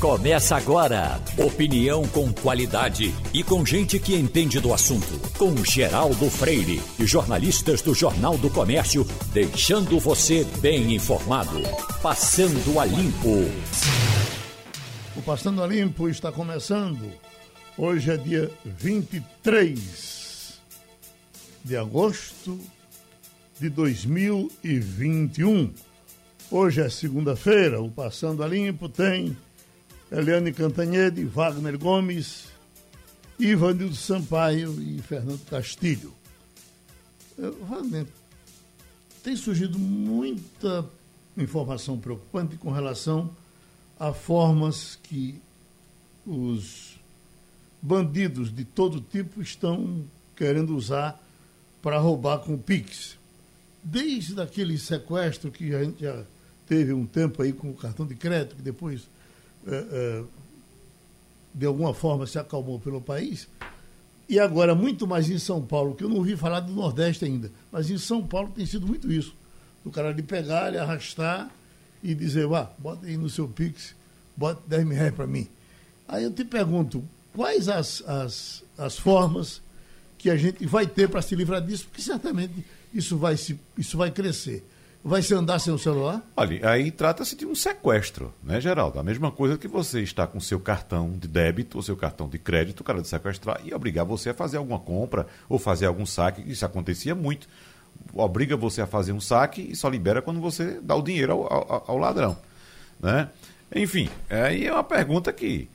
Começa agora. Opinião com qualidade e com gente que entende do assunto. Com Geraldo Freire e jornalistas do Jornal do Comércio, deixando você bem informado. Passando a Limpo. O Passando a Limpo está começando. Hoje é dia 23 de agosto de 2021. Hoje é segunda-feira. O Passando a Limpo tem Eliane Cantanhede, Wagner Gomes, Ivanildo Sampaio e Fernando Castilho. Eh, Wagner, tem surgido muita informação preocupante com relação a formas que os bandidos de todo tipo estão querendo usar para roubar com o Pix. Desde aquele sequestro que a gente já teve um tempo aí com o cartão de crédito, que depois é, é, de alguma forma se acalmou pelo país. E agora, muito mais em São Paulo, que eu não ouvi falar do Nordeste ainda, mas em São Paulo tem sido muito isso. O cara de pegar, ele arrastar e dizer, vá, bota aí no seu Pix, bota 10 mil reais para mim. Aí eu te pergunto, quais as, as, as formas que a gente vai ter para se livrar disso? Porque certamente isso vai, se, isso vai crescer. Vai se andar sem o celular? Olha, aí trata-se de um sequestro, né, Geraldo? A mesma coisa que você está com seu cartão de débito ou seu cartão de crédito, o cara de sequestrar e obrigar você a fazer alguma compra ou fazer algum saque. Isso acontecia muito. Obriga você a fazer um saque e só libera quando você dá o dinheiro ao, ao, ao ladrão, né? Enfim, aí é uma pergunta que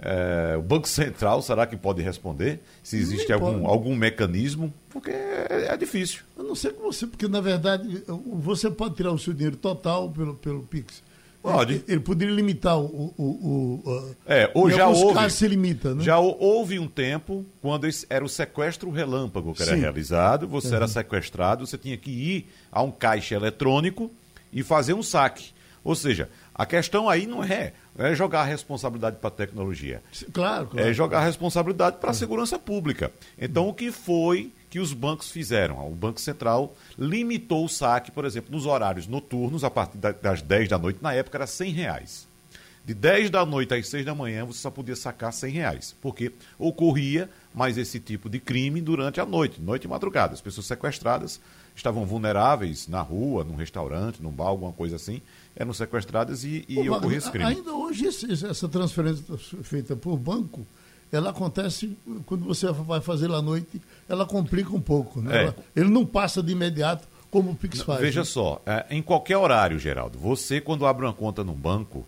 é, o Banco Central, será que pode responder? Se existe algum, algum mecanismo? Porque é, é, difícil. Eu não sei com você, porque na verdade você pode tirar o seu dinheiro total pelo, pelo Pix. Pode. Ele, ele poderia limitar o. o, o, o é, ou já houve. se limita, né? Já houve um tempo quando era o sequestro relâmpago que era Sim. realizado, você uhum. era sequestrado, você tinha que ir a um caixa eletrônico e fazer um saque. Ou seja, a questão aí não é, é jogar a responsabilidade para a tecnologia. Claro, claro. É jogar a responsabilidade para a segurança pública. Então, o que foi que os bancos fizeram? O Banco Central limitou o saque, por exemplo, nos horários noturnos, a partir das 10 da noite, na época era 100 reais. De 10 da noite às 6 da manhã, você só podia sacar 100 reais, porque ocorria mais esse tipo de crime durante a noite, noite e madrugada. As pessoas sequestradas estavam vulneráveis na rua, num restaurante, num bar, alguma coisa assim, eram sequestradas e, e Pô, ocorria esse crime. Ainda hoje essa transferência feita por banco, ela acontece quando você vai fazer lá à noite, ela complica um pouco. Né? É. Ela, ele não passa de imediato como o Pix faz. Veja né? só, é, em qualquer horário, Geraldo, você quando abre uma conta num banco,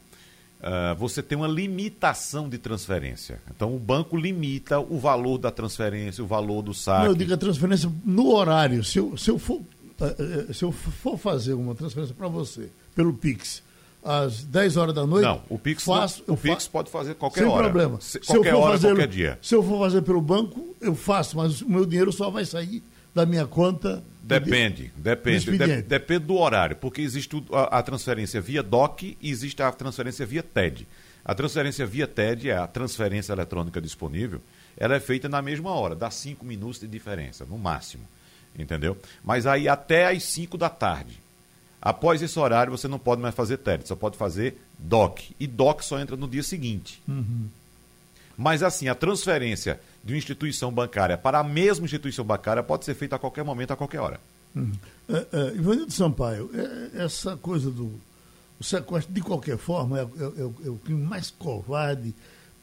Uh, você tem uma limitação de transferência. Então, o banco limita o valor da transferência, o valor do saque. Não, eu digo a transferência no horário. Se eu, se eu, for, uh, se eu for fazer uma transferência para você pelo Pix às 10 horas da noite. Não, o Pix, faço, o Pix pode fazer qualquer sem hora. Sem problema. Se, qualquer hora, fazer, qualquer dia. Se eu for fazer pelo banco, eu faço, mas o meu dinheiro só vai sair da minha conta. Depende, depende. De, depende do horário, porque existe a, a, transferência via DOC e existe a transferência via TED. A transferência via TED é a transferência eletrônica disponível, ela é feita na mesma hora, dá cinco minutos de diferença, no máximo. Entendeu? Mas aí até às 5 da tarde. Após esse horário, você não pode mais fazer TED, só pode fazer DOC. E DOC só entra no dia seguinte. Uhum. Mas assim, a transferência de uma instituição bancária para a mesma instituição bancária pode ser feita a qualquer momento, a qualquer hora. Uhum. É, é, Ivanildo Sampaio, é, essa coisa do sequestro, de qualquer forma, é, é, é, é, o crime mais covarde,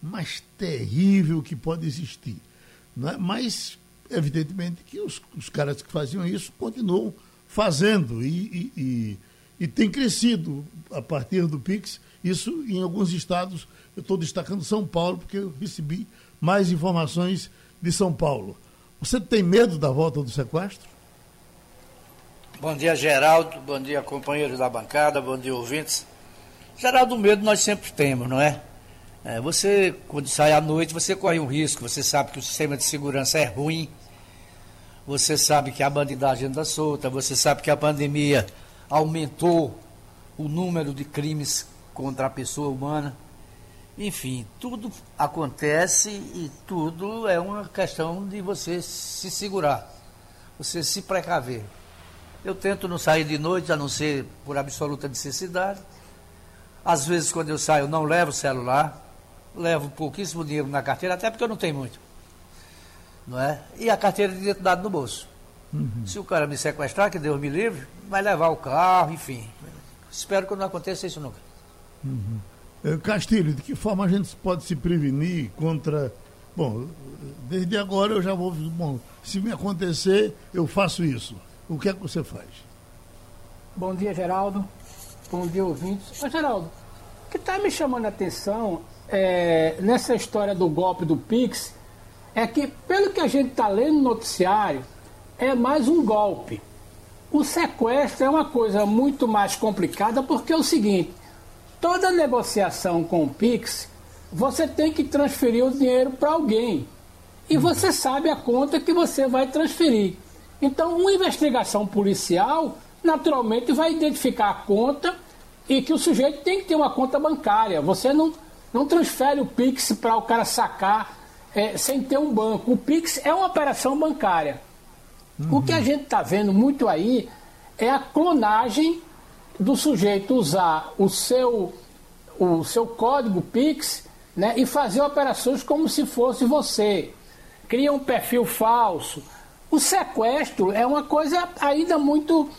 mais terrível que pode existir. Né? Mas, evidentemente, que os, os caras que faziam isso continuam fazendo e, e, e, e tem crescido a partir do Pix. Isso em alguns estados, eu estou destacando São Paulo, porque eu recebi mais informações de São Paulo. Você tem medo da volta do sequestro? Bom dia, Geraldo. Bom dia, companheiros da bancada. Bom dia, ouvintes. Geraldo, medo nós sempre temos, não é? é? Você, quando sai à noite, você corre um risco. Você sabe que o sistema de segurança é ruim você sabe que a bandidagem anda solta, você sabe que a pandemia aumentou o número de crimes contra a pessoa humana. Enfim, tudo acontece e tudo é uma questão de você se segurar, você se precaver. Eu tento não sair de noite, a não ser por absoluta necessidade. Às vezes, quando eu saio, não levo o celular, levo pouquíssimo dinheiro na carteira, até porque eu não tenho muito. Não é? E a carteira de identidade no bolso. Uhum. Se o cara me sequestrar, que Deus me livre, vai levar o carro, enfim. Espero que não aconteça isso nunca. Uhum. Eh, Castilho, de que forma a gente pode se prevenir contra. Bom, desde agora eu já vou. Bom, se me acontecer, eu faço isso. O que é que você faz? Bom dia, Geraldo. Bom dia, ouvintes. Ô, Geraldo, o que está me chamando a atenção é, nessa história do golpe do Pix é que, pelo que a gente está lendo no noticiário, é mais um golpe. O sequestro é uma coisa muito mais complicada porque é o seguinte: toda negociação com o Pix, você tem que transferir o dinheiro para alguém. E você sabe a conta que você vai transferir. Então, uma investigação policial, naturalmente, vai identificar a conta e que o sujeito tem que ter uma conta bancária. Você não, não transfere o Pix para o cara sacar é, sem ter um banco. O Pix é uma operação bancária. Uhum. O que a gente está vendo muito aí é a clonagem do sujeito usar o seu, o seu código Pix né, e fazer operações como se fosse você. Cria um perfil falso. O sequestro é uma coisa ainda muito,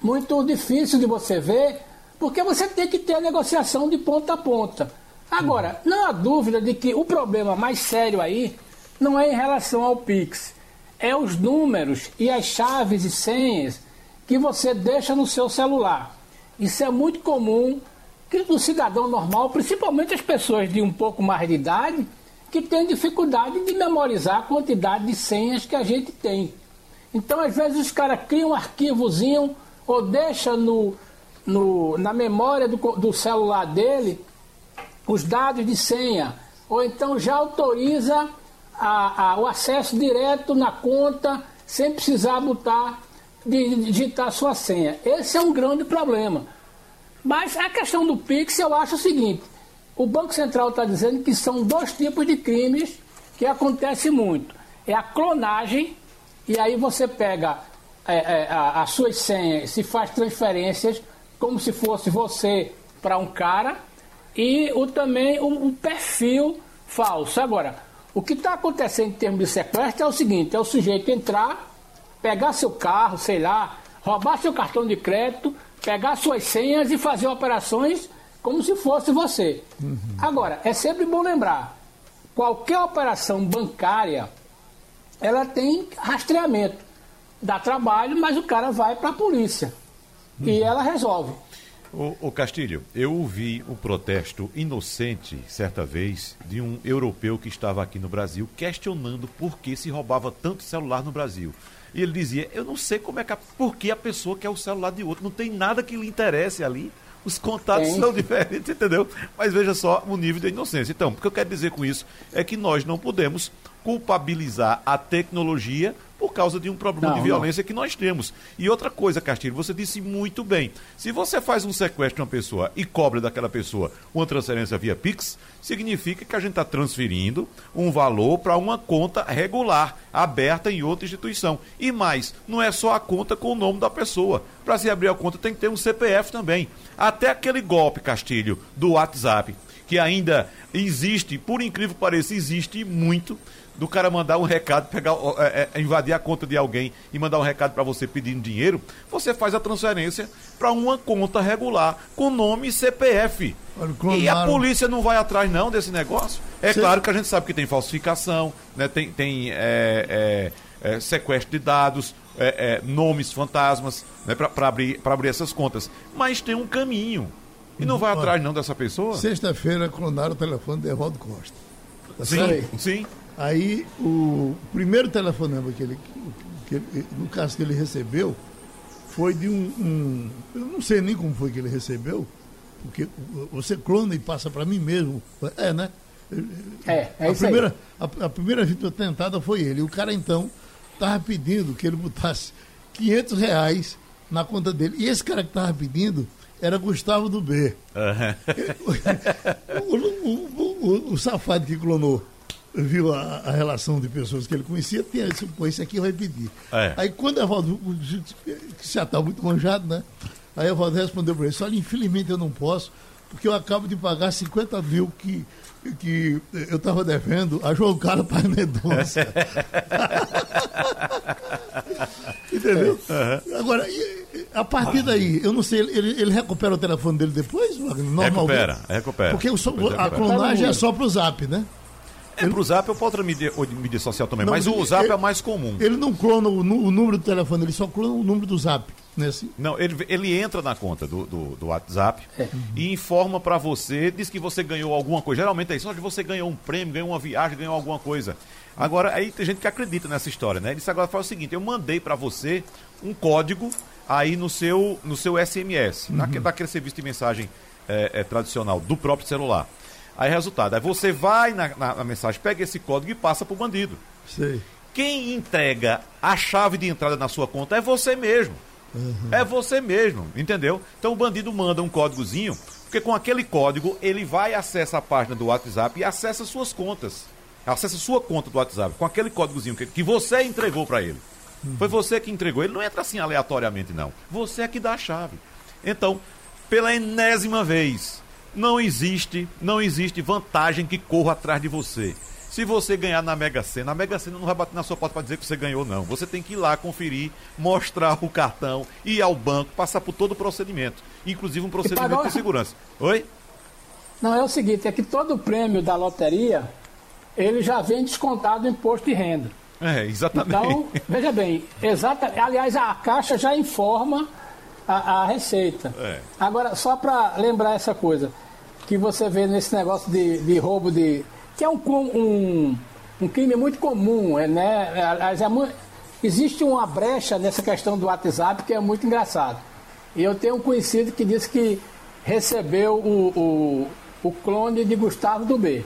muito difícil de você ver, porque você tem que ter a negociação de ponta a ponta. Agora, não há dúvida de que o problema mais sério aí não é em relação ao Pix é os números e as chaves e senhas que você deixa no seu celular. Isso é muito comum que o cidadão normal, principalmente as pessoas de um pouco mais de idade, que tem dificuldade de memorizar a quantidade de senhas que a gente tem. Então, às vezes, os caras criam um arquivozinho ou deixa no, no, na memória do, do celular dele os dados de senha, ou então já autoriza a, a, o acesso direto na conta sem precisar botar, digitar sua senha. Esse é um grande problema. Mas a questão do Pix, eu acho o seguinte: o Banco Central está dizendo que são dois tipos de crimes que acontecem muito. É a clonagem, e aí você pega é, é, a, as suas senhas, se faz transferências como se fosse você para um cara, e o, também o, o perfil falso. Agora, o que está acontecendo em termos de sequestro é o seguinte: é o sujeito entrar, pegar seu carro, sei lá, roubar seu cartão de crédito, pegar suas senhas e fazer operações como se fosse você. Uhum. Agora, é sempre bom lembrar: qualquer operação bancária ela tem rastreamento. Dá trabalho, mas o cara vai para a polícia. Uhum. E ela resolve. O, o, Castilho, eu ouvi o protesto inocente, certa vez, de um europeu que estava aqui no Brasil, questionando por que se roubava tanto celular no Brasil. E ele dizia: Eu não sei como é que a, por que a pessoa quer o celular de outro, não tem nada que lhe interesse ali. Os contatos são diferentes, entendeu? Mas veja só o nível de inocência. Então, o que eu quero dizer com isso é que nós não podemos culpabilizar a tecnologia por causa de um problema não, de violência não. que nós temos. E outra coisa, Castilho, você disse muito bem. Se você faz um sequestro de uma pessoa e cobra daquela pessoa uma transferência via Pix, significa que a gente está transferindo um valor para uma conta regular, aberta em outra instituição. E mais, não é só a conta com o nome da pessoa. Para se abrir a conta tem que ter um CPF também. Até aquele golpe, Castilho, do WhatsApp, que ainda existe, por incrível que pareça, existe muito do cara mandar um recado, pegar, é, é, invadir a conta de alguém e mandar um recado para você pedindo dinheiro, você faz a transferência para uma conta regular com nome e CPF. E a polícia não vai atrás não desse negócio. É Cê... claro que a gente sabe que tem falsificação, né? tem, tem é, é, é sequestro de dados, é, nomes fantasmas né? para abrir, abrir essas contas. Mas tem um caminho. E não vai atrás não dessa pessoa? Sexta-feira clonaram o telefone de Evaldo Costa. Tá sim, sim. Aí o primeiro telefonema que ele, que ele, no caso que ele recebeu, foi de um, um, Eu não sei nem como foi que ele recebeu, porque você clona e passa para mim mesmo. É, né? É, é a primeira, a, a, primeira vítima tentada foi ele. O cara então estava pedindo que ele botasse 500 reais na conta dele. E esse cara que estava pedindo era Gustavo do B. Uhum. o, o, o, o, safado que clonou viu a, a, relação de pessoas que ele conhecia, tinha disse, pô, esse aqui vai pedir. É. Aí quando Evaldo, que já está muito manjado, né? Aí o Valdir respondeu para ele, olha, infelizmente eu não posso, porque eu acabo de pagar 50 mil que, que eu estava devendo a João Carlos Paz Mendonça. Entendeu? Uhum. Agora, a partir daí, eu não sei, ele, ele recupera o telefone dele depois, Normalmente? Recupera, recupera. Porque o, a clonagem é só para o zap, né? É, ele... pro Zap ou para outra mídia, mídia social também, não, mas o Zap ele, é mais comum. Ele não clona o, o, número do telefone, ele só clona o número do Zap. Né, assim? Não, ele, ele entra na conta do, do, do WhatsApp é. e informa para você, diz que você ganhou alguma coisa. Geralmente é isso, onde você ganhou um prêmio, ganhou uma viagem, ganhou alguma coisa. Agora, aí tem gente que acredita nessa história, né? Ele disse agora faz o seguinte: eu mandei para você um código aí no seu, no seu SMS, uhum. naquele, naquele serviço de mensagem é, é, tradicional do próprio celular. Aí, resultado, aí você vai na, na, na mensagem, pega esse código e passa para o bandido. Sei. Quem entrega a chave de entrada na sua conta é você mesmo. Uhum. É você mesmo, entendeu? Então o bandido manda um códigozinho, porque com aquele código ele vai acessa a página do WhatsApp e acessa suas contas. Acessa sua conta do WhatsApp com aquele códigozinho que, que você entregou para ele. Uhum. Foi você que entregou. Ele não entra assim aleatoriamente, não. Você é que dá a chave. Então, pela enésima vez, não existe, não existe vantagem que corra atrás de você. Se você ganhar na Mega Sena, a Mega Sena não vai bater na sua porta para dizer que você ganhou, não. Você tem que ir lá conferir, mostrar o cartão, ir ao banco, passar por todo o procedimento. Inclusive um procedimento pagar... de segurança. Oi? Não, é o seguinte, é que todo prêmio da loteria, ele já vem descontado do imposto de renda. É, exatamente. Então, veja bem, exata, aliás, a Caixa já informa a, a Receita. É. Agora, só para lembrar essa coisa, que você vê nesse negócio de, de roubo de. que é um, um, um crime muito comum, é, né? É, existe uma brecha nessa questão do WhatsApp que é muito engraçado. Eu tenho um conhecido que disse que recebeu o, o, o clone de Gustavo do B.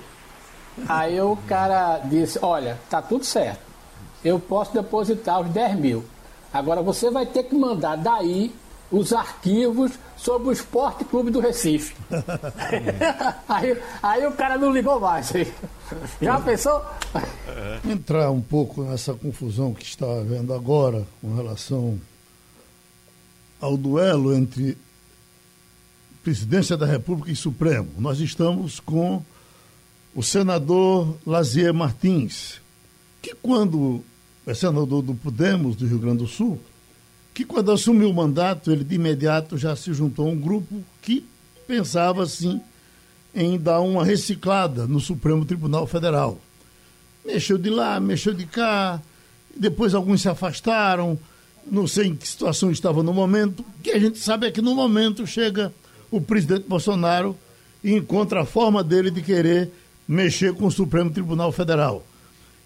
Aí o cara disse, olha, tá tudo certo. Eu posso depositar os 10 mil. Agora você vai ter que mandar daí os arquivos sobre o Esporte Clube do Recife. aí, aí o cara não ligou mais. Já pensou? Entrar um pouco nessa confusão que está havendo agora com relação ao duelo entre Presidência da República e Supremo. Nós estamos com o senador Lazier Martins, que quando é senador do Podemos do Rio Grande do Sul, que quando assumiu o mandato, ele de imediato já se juntou a um grupo que pensava, assim, em dar uma reciclada no Supremo Tribunal Federal. Mexeu de lá, mexeu de cá, depois alguns se afastaram, não sei em que situação estava no momento. O que a gente sabe é que no momento chega o presidente Bolsonaro e encontra a forma dele de querer mexer com o Supremo Tribunal Federal.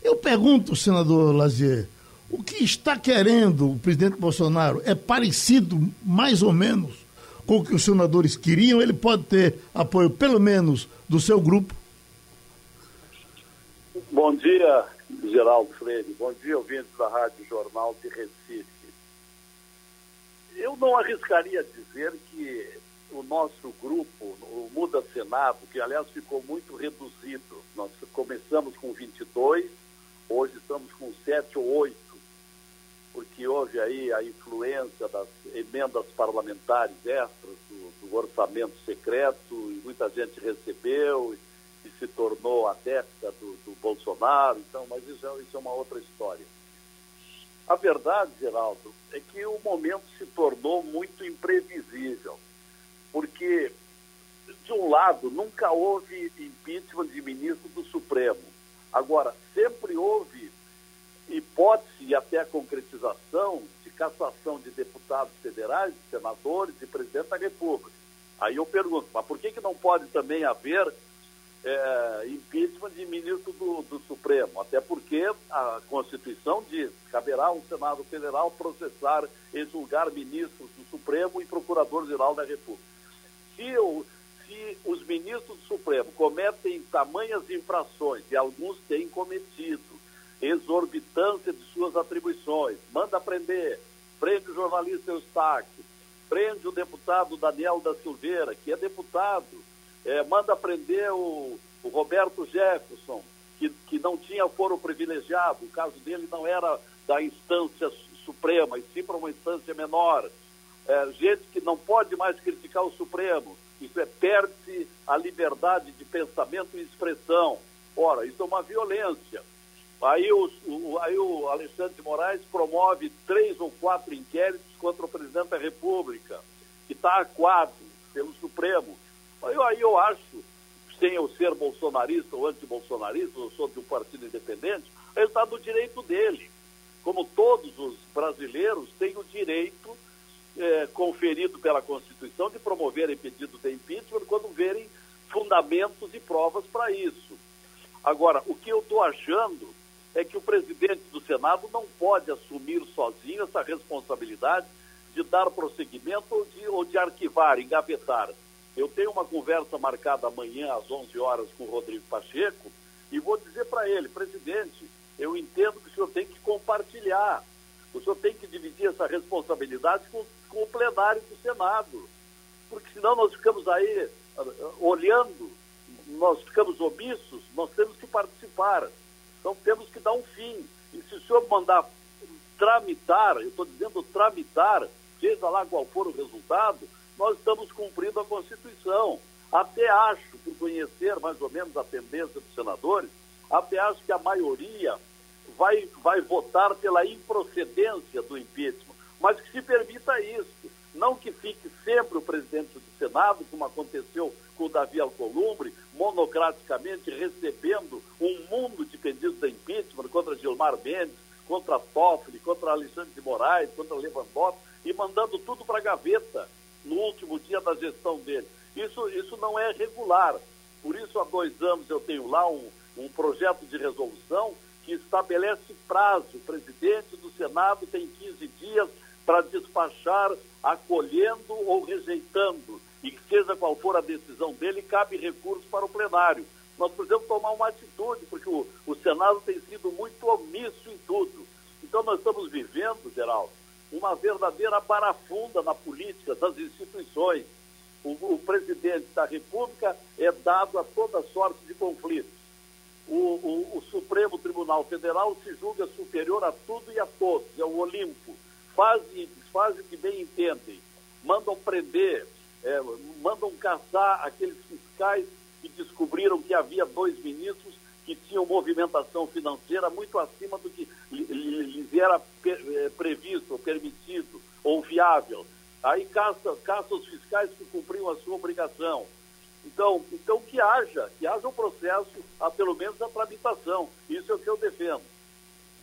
Eu pergunto, senador Lazier, o que está querendo o presidente Bolsonaro é parecido, mais ou menos, com o que os senadores queriam? Ele pode ter apoio, pelo menos, do seu grupo? Bom dia, Geraldo Freire. Bom dia, ouvintes da Rádio Jornal de Recife. Eu não arriscaria dizer que o nosso grupo, o Muda Senado, que aliás ficou muito reduzido, nós começamos com 22, hoje estamos com 7 ou 8 porque houve aí a influência das emendas parlamentares extras do, do orçamento secreto e muita gente recebeu e, e se tornou adepta do, do, Bolsonaro, então, mas isso é, isso é uma outra história. A verdade, Geraldo, é que o momento se tornou muito imprevisível, porque, de um lado, nunca houve impeachment de ministro do Supremo. Agora, sempre houve hipótese e até a concretização de cassação de deputados federais, de senadores e presidente da República. Aí eu pergunto, mas por que, que não pode também haver é, impeachment de ministro do, do, Supremo? Até porque a Constituição diz que caberá ao Senado Federal processar e julgar ministros do Supremo e Procurador-Geral da República. Se, eu, se os ministros do Supremo cometem tamanhas infrações, e alguns têm cometido, exorbitância de suas atribuições. Manda prender, prende o jornalista Eustáquio, prende o deputado Daniel da Silveira, que é deputado, é, manda prender o, o Roberto Jefferson, que, que não tinha foro privilegiado, o caso dele não era da instância suprema, e sim para uma instância menor. é, gente que não pode mais criticar o Supremo. Isso é perde-se a liberdade de pensamento e expressão. Ora, isso é uma violência. Aí o, o, aí o Alexandre de Moraes promove três ou quatro inquéritos contra o presidente da República, que está acuado pelo Supremo. Aí, aí eu acho, sem eu ser bolsonarista ou antibolsonarista, eu sou de um partido independente, ele está no direito dele. Como todos os brasileiros têm o direito é, conferido pela Constituição de promoverem pedido de impeachment quando verem fundamentos e provas para isso. Agora, o que eu estou achando é que o presidente do Senado não pode assumir sozinho essa responsabilidade de dar prosseguimento ou de, ou de arquivar, engavetar. Eu tenho uma conversa marcada amanhã às 11 horas com o Rodrigo Pacheco e vou dizer para ele, presidente, eu entendo que o senhor tem que compartilhar, o senhor tem que dividir essa responsabilidade com, com o plenário do Senado, porque senão nós ficamos aí uh, olhando, nós ficamos omissos, nós temos que participar. Então temos que dar um fim. E se o senhor mandar tramitar, eu estou dizendo tramitar, seja lá qual for o resultado, nós estamos cumprindo a Constituição. Até acho, por conhecer mais ou menos a tendência dos senadores, até acho que a maioria vai, vai votar pela improcedência do impeachment, mas que se permita isso. Não que fique sempre o presidente do Senado, como aconteceu com o Davi Alcolumbre, monocraticamente recebendo um mundo de pedidos de impeachment contra Gilmar Mendes, contra Toffoli, contra Alexandre de Moraes, contra Lewandowski, e mandando tudo para a gaveta no último dia da gestão dele. Isso, isso não é regular. Por isso, há dois anos eu tenho lá um, um projeto de resolução que estabelece prazo. O presidente do Senado tem 15 dias para despachar, acolhendo ou rejeitando e que seja qual for a decisão dele, cabe recurso para o plenário. Nós precisamos tomar uma atitude, porque o, o Senado tem sido muito omisso em tudo. Então nós estamos vivendo, Geraldo, uma verdadeira barafunda na política das instituições. O, o, presidente da República é dado a toda sorte de conflitos. O, o, o, Supremo Tribunal Federal se julga superior a tudo e a todos, é o Olimpo. Fazem, fazem o que bem entendem. Mandam prender, é, mandam caçar aqueles fiscais que descobriram que havia dois ministros que tinham movimentação financeira muito acima do que lhes era é, previsto, permitido ou viável. Aí caça, caça os fiscais que cumpriam a sua obrigação. Então, então que haja, que haja um processo, a pelo menos a tramitação. Isso é o que eu defendo.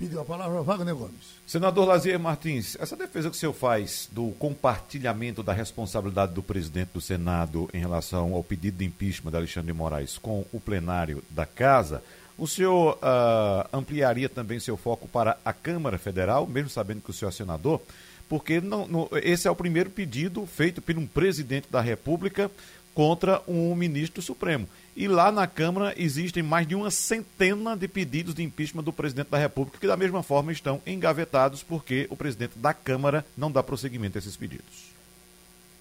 Pediu a palavra Wagner Gomes. Senador Lazier Martins, essa defesa que o senhor faz do compartilhamento da responsabilidade do presidente do Senado em relação ao pedido de impeachment de Alexandre de Moraes com o plenário da Casa, o senhor uh, ampliaria também seu foco para a Câmara Federal, mesmo sabendo que o senhor é senador? Porque não, não, esse é o primeiro pedido feito por um presidente da República contra um ministro Supremo. E lá na Câmara existem mais de uma centena de pedidos de impeachment do presidente da República, que da mesma forma estão engavetados porque o presidente da Câmara não dá prosseguimento a esses pedidos.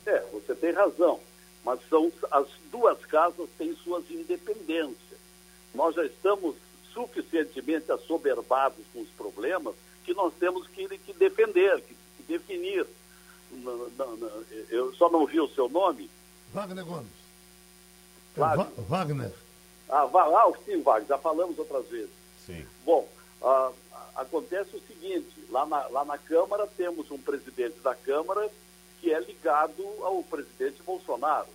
É, você tem razão. Mas são as duas casas têm suas independências. Nós já estamos suficientemente assoberbados com os problemas que nós temos que, que defender, que, que definir. Eu só não vi o seu nome. Wagner Gomes. Flávio. Wagner. Ah, ah, sim, Wagner, já falamos outras vezes. Sim. Bom, ah, acontece o seguinte, lá na, lá na Câmara temos um presidente da Câmara que é ligado ao presidente Bolsonaro.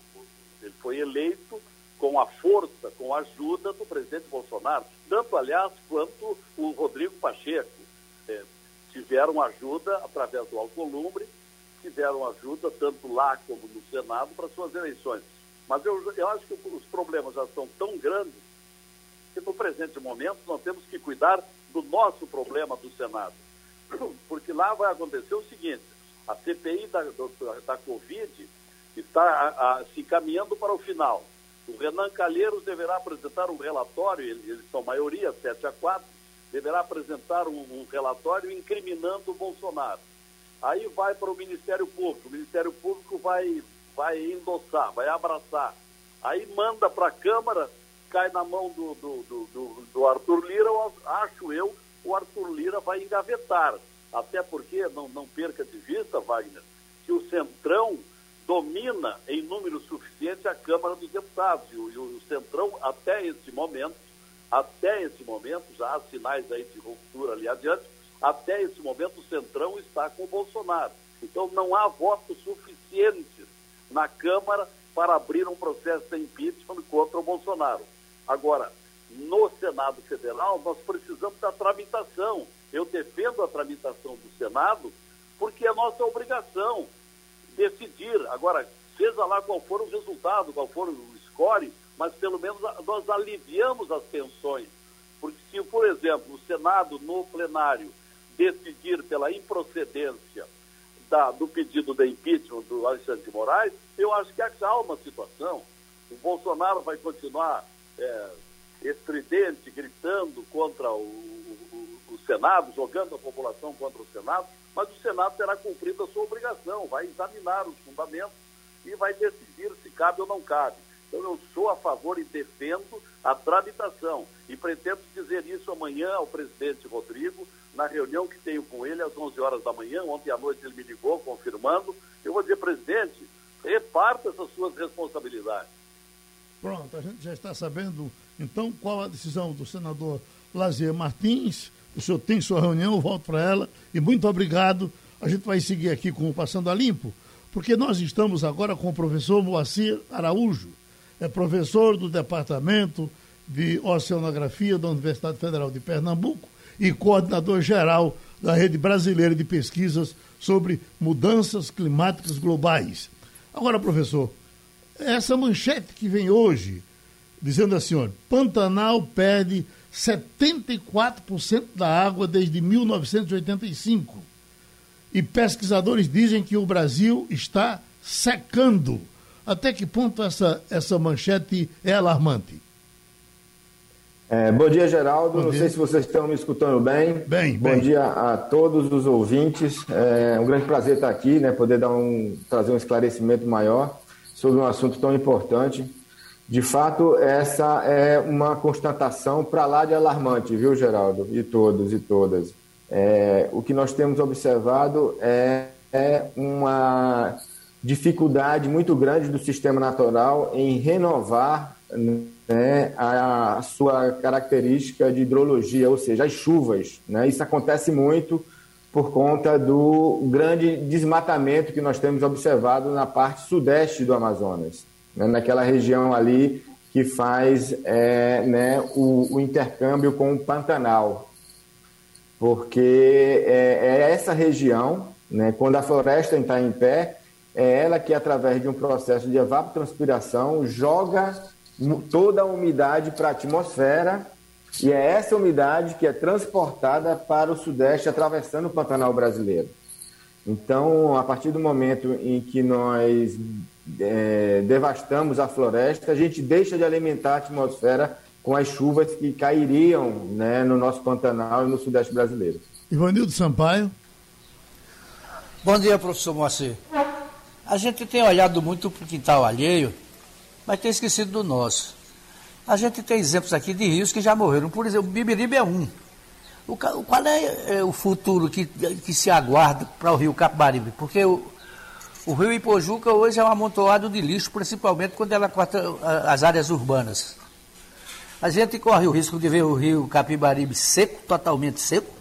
Ele foi eleito com a força, com a ajuda do presidente Bolsonaro, tanto, aliás, quanto o Rodrigo Pacheco. É, tiveram ajuda através do Alcolumbre, tiveram ajuda tanto lá como no Senado para suas eleições. Mas eu, eu acho que os problemas já são tão grandes que no presente momento nós temos que cuidar do nosso problema do Senado. Porque lá vai acontecer o seguinte, a CPI da, da Covid está a, a, se caminhando para o final. O Renan Calheiros deverá apresentar um relatório, eles são maioria, 7 a 4, deverá apresentar um, um relatório incriminando o Bolsonaro. Aí vai para o Ministério Público. O Ministério Público vai vai endossar, vai abraçar. Aí manda para a Câmara, cai na mão do, do, do, do, Arthur Lira, acho eu, o Arthur Lira vai engavetar. Até porque, não, não perca de vista, Wagner, que o Centrão domina em número suficiente a Câmara dos Deputados. E o, e o Centrão, até esse momento, até esse momento, já há sinais aí de ruptura ali adiante, até esse momento o Centrão está com o Bolsonaro. Então não há votos suficientes na Câmara para abrir um processo de impeachment contra o Bolsonaro. Agora, no Senado Federal, nós precisamos da tramitação. Eu defendo a tramitação do Senado porque é nossa obrigação decidir. Agora, seja lá qual for o resultado, qual for o score, mas pelo menos nós aliviamos as tensões. Porque se, por exemplo, o Senado, no plenário, decidir pela improcedência da, do pedido de impeachment do Alexandre de Moraes, eu acho que acalma uma situação. O Bolsonaro vai continuar é, estridente, gritando contra o, o, o, Senado, jogando a população contra o Senado, mas o Senado terá cumprido a sua obrigação, vai examinar os fundamentos e vai decidir se cabe ou não cabe. Então eu sou a favor e defendo a tramitação e pretendo dizer isso amanhã ao presidente Rodrigo, na reunião que tenho com ele às 11 horas da manhã. Ontem à noite ele me ligou confirmando. Eu vou dizer, presidente, reparta essas suas responsabilidades. Pronto, a gente já está sabendo, então, qual a decisão do senador Lazier Martins. O senhor tem sua reunião, eu volto para ela. E muito obrigado. A gente vai seguir aqui com o Passando a Limpo, porque nós estamos agora com o professor Moacir Araújo. É professor do Departamento de Oceanografia da Universidade Federal de Pernambuco e coordenador geral da Rede Brasileira de Pesquisas sobre Mudanças Climáticas Globais. Agora, professor, essa manchete que vem hoje, dizendo assim: olha, Pantanal perde 74% da água desde 1985. E pesquisadores dizem que o Brasil está secando. Até que ponto essa, essa manchete é alarmante? É, bom dia, Geraldo. Bom Não dia. sei se vocês estão me escutando bem. Bem, Bom bem. dia a todos os ouvintes. É um grande prazer estar aqui, né? Poder dar um, trazer um esclarecimento maior sobre um assunto tão importante. De fato, essa é uma constatação para lá de alarmante, viu, Geraldo? E todos e todas. É, o que nós temos observado é, é uma dificuldade muito grande do sistema natural em renovar né, a, sua característica de hidrologia, ou seja, as chuvas. Né? Isso acontece muito por conta do grande desmatamento que nós temos observado na parte sudeste do Amazonas, né? naquela região ali que faz é, né, o, o, intercâmbio com o Pantanal. Porque é, é essa região, né, quando a floresta está em pé, é ela que, através de um processo de evapotranspiração, joga toda a umidade para a atmosfera e é essa umidade que é transportada para o Sudeste atravessando o Pantanal brasileiro. Então, a partir do momento em que nós é, devastamos a floresta, a gente deixa de alimentar a atmosfera com as chuvas que cairiam né, no nosso Pantanal e no Sudeste brasileiro. Ivanildo Sampaio. Bom dia, professor Moacir. A gente tem olhado muito para o quintal alheio mas tem esquecido do nosso. A gente tem exemplos aqui de rios que já morreram. Por exemplo, o Bibiribe é um. O, qual é, é, o futuro que, que se aguarda para o rio Capibaribe? Porque o, o rio Ipojuca hoje é um amontoado de lixo, principalmente quando ela corta as áreas urbanas. A gente corre o risco de ver o rio Capibaribe seco, totalmente seco?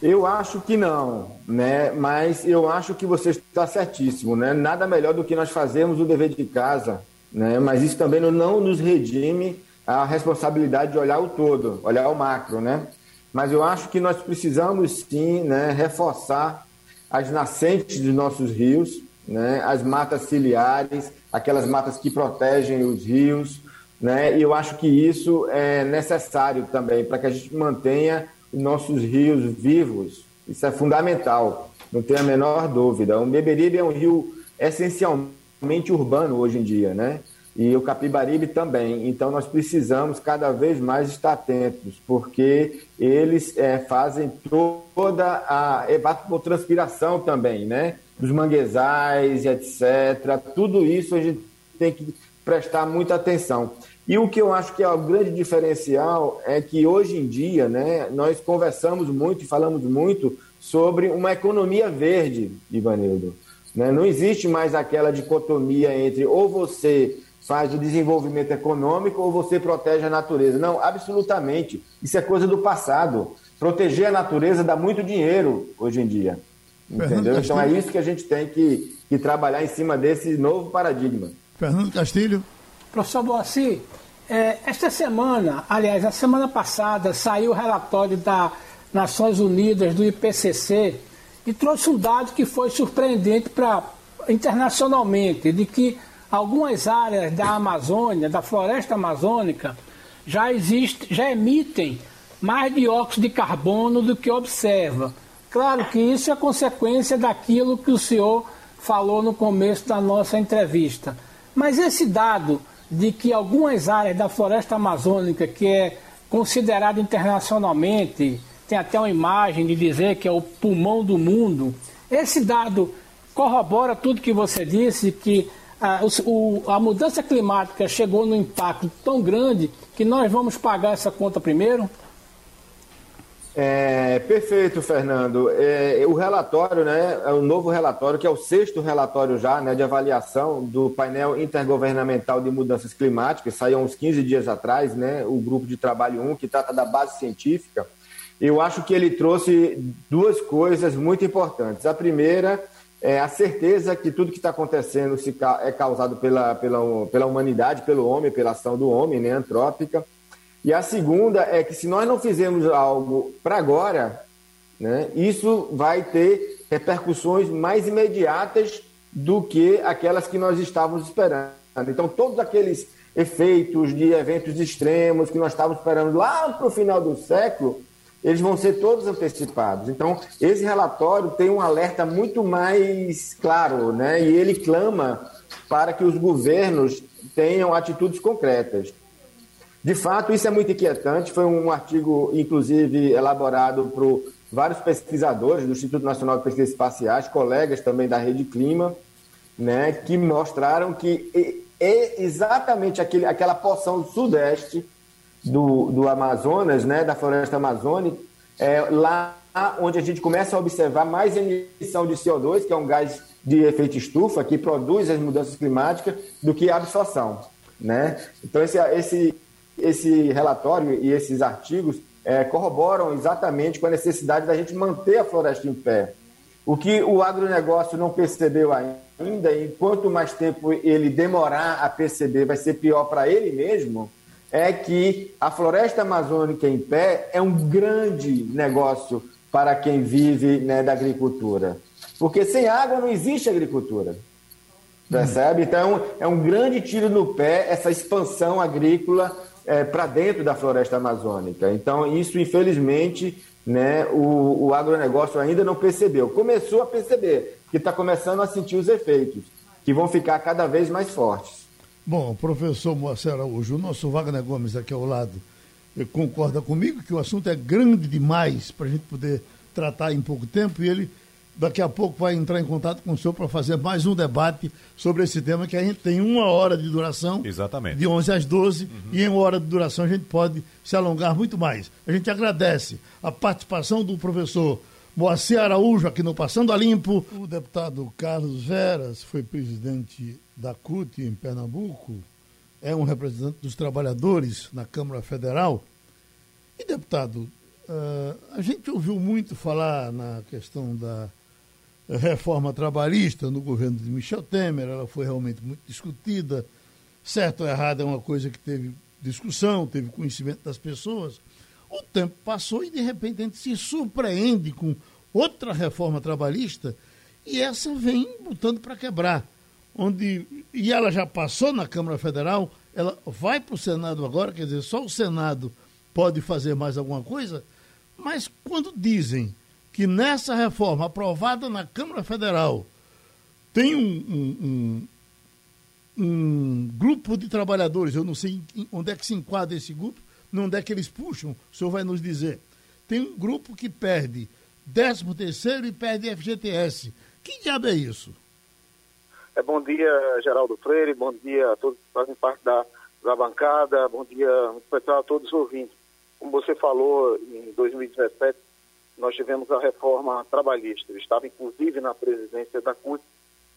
Eu acho que não, né? Mas eu acho que você está certíssimo, né? Nada melhor do que nós fazermos o dever de casa, né? Mas isso também não nos redime a responsabilidade de olhar o todo, olhar o macro, né? Mas eu acho que nós precisamos sim, né, reforçar as nascentes dos nossos rios, né? As matas ciliares, aquelas matas que protegem os rios, né? E eu acho que isso é necessário também para que a gente mantenha nossos rios vivos. Isso é fundamental, não tem a menor dúvida. O Beberibe é um rio essencialmente urbano hoje em dia, né? E o Capibaribe também. Então nós precisamos cada vez mais estar atentos, porque eles é, fazem toda a evapotranspiração também, né? Dos manguezais, etc. Tudo isso a gente tem que prestar muita atenção. E o que eu acho que é o grande diferencial é que hoje em dia, né, nós conversamos muito e falamos muito sobre uma economia verde, Ivanildo. Né? Não existe mais aquela dicotomia entre ou você faz o desenvolvimento econômico ou você protege a natureza. Não, absolutamente. Isso é coisa do passado. Proteger a natureza dá muito dinheiro hoje em dia. Entendeu? Então é isso que a gente tem que, que trabalhar em cima desse novo paradigma. Fernando Castilho. Professor Boassi, é, esta semana, aliás, a semana passada, saiu o relatório da Nações Unidas, do IPCC, e trouxe um dado que foi surpreendente para internacionalmente, de que algumas áreas da Amazônia, da floresta amazônica, já, existe, já emitem mais dióxido de carbono do que observa. Claro que isso é consequência daquilo que o senhor falou no começo da nossa entrevista. Mas esse dado de que algumas áreas da floresta amazônica, que é considerada internacionalmente, tem até uma imagem de dizer que é o pulmão do mundo, esse dado corrobora tudo que você disse, que a, o, a mudança climática chegou num impacto tão grande que nós vamos pagar essa conta primeiro? É, perfeito, Fernando. É, o relatório, né, é novo relatório, que é o sexto relatório já né, de avaliação do painel intergovernamental de mudanças climáticas, saiu uns 15 dias atrás, né, o grupo de trabalho 1, que trata da base científica. Eu acho que ele trouxe duas coisas muito importantes. A primeira é a certeza que tudo que está acontecendo é causado pela, pela, pela humanidade, pelo homem, pela ação do homem, né, antrópica. E a segunda é que se nós não fizermos algo para agora, né, isso vai ter repercussões mais imediatas do que aquelas que nós estávamos esperando. Então, todos aqueles efeitos de eventos extremos que nós estávamos esperando lá para o final do século, eles vão ser todos antecipados. Então, esse relatório tem um alerta muito mais claro, né? E ele clama para que os governos tenham atitudes concretas. De fato, isso é muito inquietante. Foi um artigo, inclusive, elaborado por vários pesquisadores do Instituto Nacional de Pesquisas Espaciais, colegas também da Rede Clima, né, que mostraram que é exatamente aquele, aquela porção sudeste do, do Amazonas, né, da floresta amazônica, é lá onde a gente começa a observar mais emissão de CO2, que é um gás de efeito estufa, que produz as mudanças climáticas, do que a absorção. Né? Então, esse, esse esse relatório e esses artigos é, corroboram exatamente com a necessidade da gente manter a floresta em pé. O que o agronegócio não percebeu ainda, e quanto mais tempo ele demorar a perceber, vai ser pior para ele mesmo, é que a floresta amazônica em pé é um grande negócio para quem vive né, da agricultura. Porque sem água não existe agricultura. Percebe? Então, é um grande tiro no pé essa expansão agrícola é, para dentro da floresta amazônica. Então, isso, infelizmente, né, o, o agronegócio ainda não percebeu. Começou a perceber, que está começando a sentir os efeitos, que vão ficar cada vez mais fortes. Bom, professor Moacir Araújo, o nosso Wagner Gomes aqui ao lado concorda comigo que o assunto é grande demais para a gente poder tratar em pouco tempo e ele daqui a pouco vai entrar em contato com o senhor para fazer mais um debate sobre esse tema, que a gente tem uma hora de duração. Exatamente. De 11 às 12, uhum. e em uma hora de duração a gente pode se alongar muito mais. A gente agradece a participação do professor Moacir Araújo aqui no Passando a Limpo. O deputado Carlos Veras foi presidente da CUT em Pernambuco, é um representante dos trabalhadores na Câmara Federal. E, deputado, uh, a gente ouviu muito falar na questão da reforma trabalhista no governo de Michel Temer, ela foi realmente muito discutida. Certo ou errado é uma coisa que teve discussão, teve conhecimento das pessoas. O tempo passou e de repente a gente se surpreende com outra reforma trabalhista e essa vem botando para quebrar. Onde, e ela já passou na Câmara Federal, ela vai para o Senado agora, quer dizer, só o Senado pode fazer mais alguma coisa, mas quando dizem que nessa reforma aprovada na Câmara Federal tem um, um, um, um, grupo de trabalhadores, eu não sei onde é que se enquadra esse grupo, onde é que eles puxam, o senhor vai nos dizer. Tem um grupo que perde 13 terceiro e perde FGTS. Que diabo é isso? É, bom dia, Geraldo Freire, bom dia a todos que fazem parte da, da bancada, bom dia, a todos os ouvintes. Como você falou, em 2017 nós tivemos a reforma trabalhista. Estava, inclusive, na presidência da CUT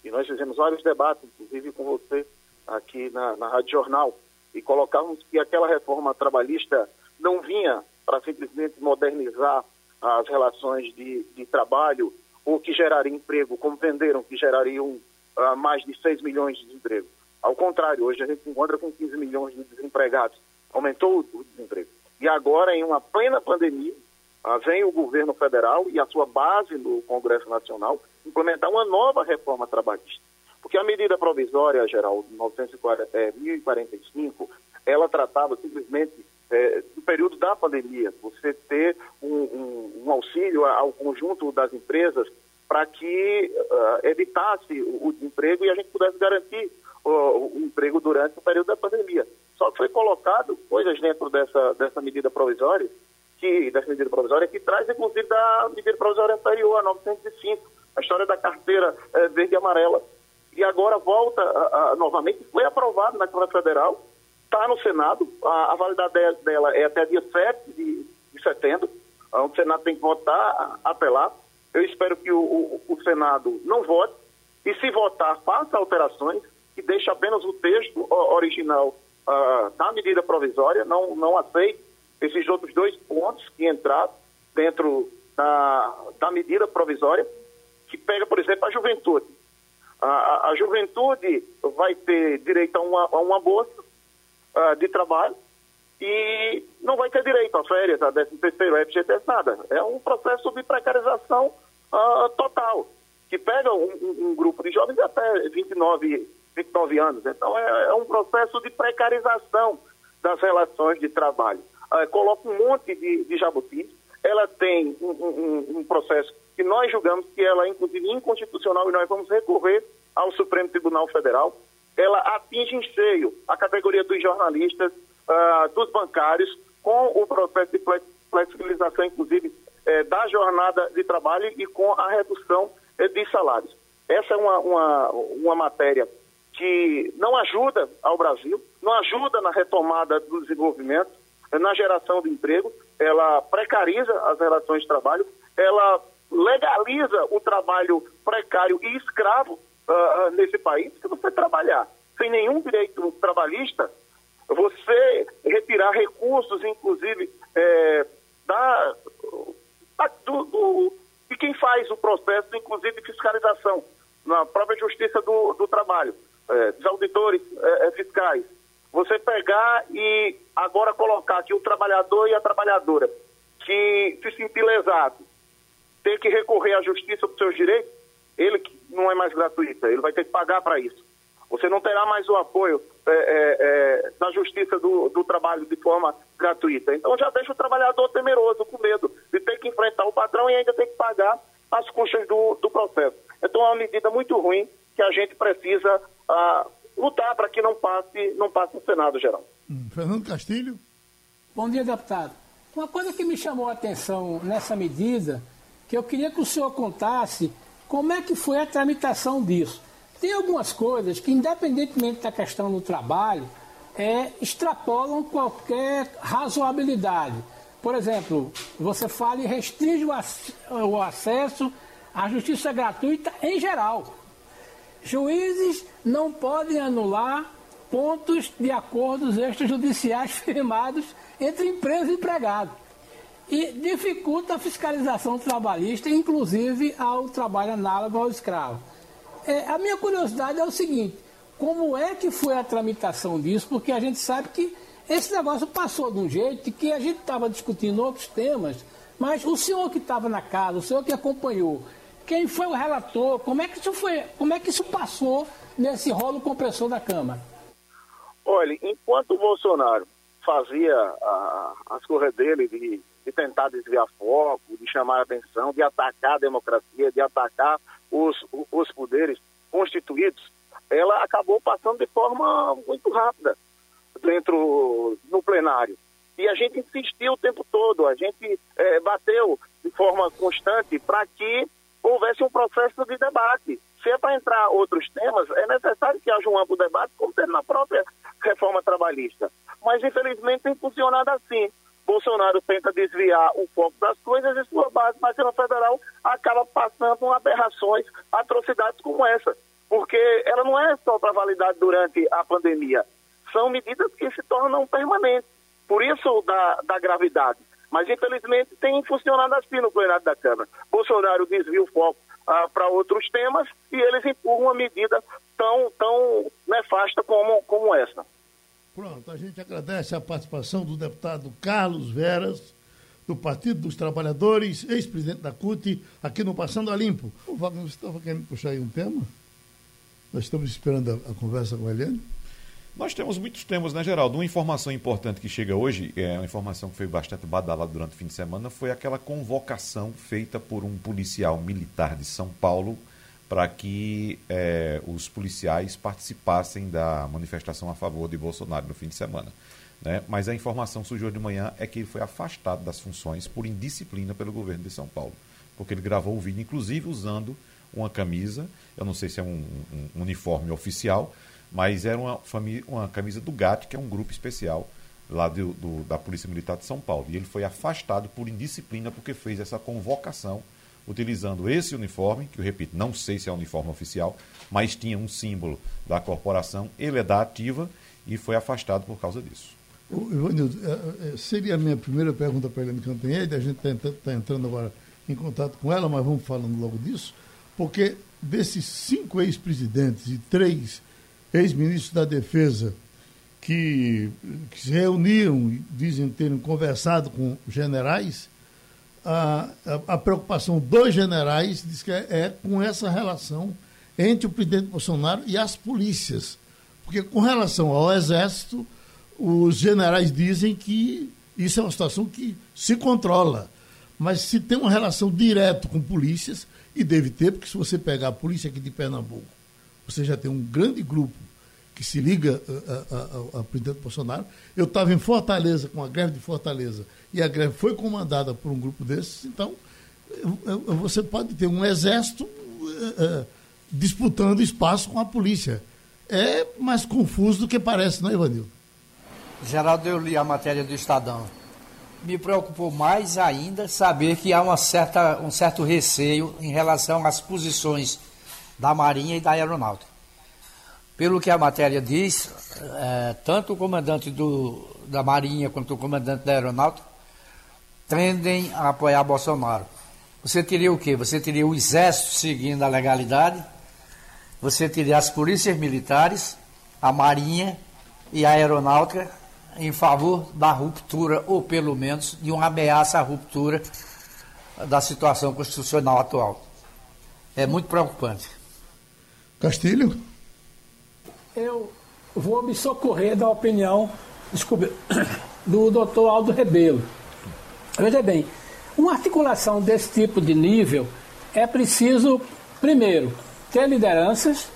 e nós fizemos vários debates, inclusive com você, aqui na, na Rádio Jornal, e colocávamos que aquela reforma trabalhista não vinha para simplesmente modernizar as relações de, de trabalho ou que geraria emprego, como venderam, que gerariam uh, mais de 6 milhões de emprego. Ao contrário, hoje a gente se encontra com 15 milhões de desempregados. Aumentou o desemprego. E agora, em uma plena pandemia, uh, vem o governo federal e a sua base no Congresso Nacional implementar uma nova reforma trabalhista. Porque a medida provisória geral 940, é, 1045, ela tratava simplesmente é, do período da pandemia, você ter um, um, um auxílio ao conjunto das empresas para que uh, evitasse o, o, desemprego e a gente pudesse garantir o, o, emprego durante o período da pandemia. Só que foi colocado coisas dentro dessa, dessa medida provisória, que, dessa medida provisória, que traz inclusive da medida provisória anterior, a 905, a história da carteira eh, verde e amarela. E agora volta a, a, novamente, foi aprovado na Câmara Federal, está no Senado, a, a, validade dela é até dia 7 de, de setembro, o Senado tem que votar, apelar. Eu espero que o, o, o Senado não vote, e se votar, faça alterações, que deixe apenas o texto original uh, da medida provisória, não, não aceite esses outros dois pontos que entraram dentro da, da medida provisória, que pega, por exemplo, a juventude. A, a, a juventude vai ter direito a uma, a uma bolsa uh, de trabalho e não vai ter direito a férias, a 13 terceiro, a FGTS, nada. É um processo de precarização uh, total, que pega um, um, grupo de jovens até 29, 29 anos. Então, é, é um processo de precarização das relações de trabalho. Uh, coloca um monte de, de jabutis, ela tem um, um, um, processo que nós julgamos que ela é, inclusive, inconstitucional e nós vamos recorrer ao Supremo Tribunal Federal. Ela atinge em cheio a categoria dos jornalistas, uh, dos bancários, com o processo de flexibilização, inclusive, eh, da jornada de trabalho e com a redução eh, de salários. Essa é uma, uma, uma matéria que não ajuda ao Brasil, não ajuda na retomada do desenvolvimento, na geração de emprego, ela precariza as relações de trabalho, ela legaliza o trabalho precário e escravo uh, nesse país, que você trabalhar sem nenhum direito trabalhista, você retirar recursos, inclusive, é, da do, do, de quem faz o processo, inclusive de fiscalização, na própria Justiça do, do Trabalho, é, dos auditores é, é fiscais. Você pegar e agora colocar que o trabalhador e a trabalhadora que se sentir lesado ter que recorrer à justiça por seus direitos, ele não é mais gratuita, ele vai ter que pagar para isso. Você não terá mais o apoio é, é, é, da justiça do, do, trabalho de forma gratuita. Então já deixa o trabalhador temeroso, com medo de ter que enfrentar o patrão e ainda ter que pagar as custas do, do processo. Então é uma medida muito ruim que a gente precisa ah, lutar para que não passe, não passe no Senado, geral. Hum, Fernando Castilho. Bom dia, deputado. Uma coisa que me chamou a atenção nessa medida, que eu queria que o senhor contasse como é que foi a tramitação disso. Tem algumas coisas que, independentemente da questão do trabalho, é, extrapolam qualquer razoabilidade. Por exemplo, você fala e restringe o acesso à justiça gratuita em geral. Juízes não podem anular pontos de acordos extrajudiciais firmados entre empresa e empregado. E dificulta a fiscalização trabalhista, inclusive ao trabalho análogo ao escravo. É, a minha curiosidade é o seguinte: como é que foi a tramitação disso? Porque a gente sabe que esse negócio passou de um jeito que a gente estava discutindo outros temas, mas o senhor que estava na casa, o senhor que acompanhou, quem foi o relator, como é que isso foi, como é que isso passou nesse rolo compressor da Câmara? Olha, enquanto o Bolsonaro fazia a, as corredas dele de, de, tentar desviar foco, de chamar a atenção, de atacar a democracia, de atacar os, os poderes constituídos, ela acabou passando de forma muito rápida dentro no plenário. E a gente insistiu o tempo todo, a gente é, bateu de forma constante para que houvesse um processo de debate. Se é para entrar outros temas, é necessário que haja um amplo debate, como teve na própria reforma trabalhista. Mas, infelizmente, tem funcionado assim. Bolsonaro tenta desviar o foco das coisas e sua base nacional federal acaba passando aberrações, atrocidades como essa. Porque ela não é só para validade durante a pandemia. São medidas que se tornam permanentes. Por isso da, da gravidade. Mas, infelizmente, tem funcionado assim no plenário da Câmara. Bolsonaro desvia o foco ah, para outros temas e eles empurram uma medida tão, tão nefasta como, como essa. Pronto, a gente agradece a participação do deputado Carlos Veras, do Partido dos Trabalhadores, ex-presidente da CUT, aqui no Passando a Limpo. O Wagner, você estava querendo puxar aí um tema? Nós estamos esperando a, a conversa com a Eliane. Nós temos muitos temas, né, Geraldo? Uma informação importante que chega hoje, é uma informação que foi bastante badalada durante o fim de semana, foi aquela convocação feita por um policial militar de São Paulo para que é, os policiais participassem da manifestação a favor de Bolsonaro no fim de semana. Né? Mas a informação surgiu de manhã é que ele foi afastado das funções por indisciplina pelo governo de São Paulo, porque ele gravou um vídeo, inclusive usando uma camisa, eu não sei se é um, um, um uniforme oficial, mas era uma, uma camisa do GAT, que é um grupo especial lá do, do, da Polícia Militar de São Paulo. E ele foi afastado por indisciplina porque fez essa convocação utilizando esse uniforme, que eu repito, não sei se é uniforme oficial, mas tinha um símbolo da corporação, ele é da ativa e foi afastado por causa disso. Ivanildo, é, é, seria a minha primeira pergunta para a Helene Cantanhede, a gente está tá entrando agora em contato com ela, mas vamos falando logo disso, porque desses cinco ex-presidentes e três ex-ministros da Defesa que, que, se reuniram e dizem terem conversado com generais, a, a, a, preocupação dos generais diz que é, é, com essa relação entre o presidente Bolsonaro e as polícias. Porque com relação ao Exército, os generais dizem que isso é uma situação que se controla. Mas se tem uma relação direta com polícias, e deve ter, porque se você pegar a polícia aqui de Pernambuco, você já tem um grande grupo que se liga ao presidente Bolsonaro. Eu estava em Fortaleza com a greve de Fortaleza e a greve foi comandada por um grupo desses, então você pode ter um exército uh, disputando espaço com a polícia. É mais confuso do que parece, não é, Ivanildo? Geraldo, eu li a matéria do Estadão. Me preocupou mais ainda saber que há uma certa, um certo receio em relação às posições da Marinha e da Aeronáutica. Pelo que a matéria diz, é, tanto o comandante do, da Marinha quanto o comandante da Aeronáutica tendem a apoiar Bolsonaro. Você teria o quê? Você teria o exército seguindo a legalidade, você teria as polícias militares, a Marinha e a Aeronáutica em favor da ruptura, ou pelo menos de uma ameaça à ruptura da situação constitucional atual. É muito preocupante. Castilho? eu vou me socorrer da opinião, desculpe, do doutor Aldo Rebelo. Veja bem, uma articulação desse tipo de nível é preciso, primeiro, ter lideranças,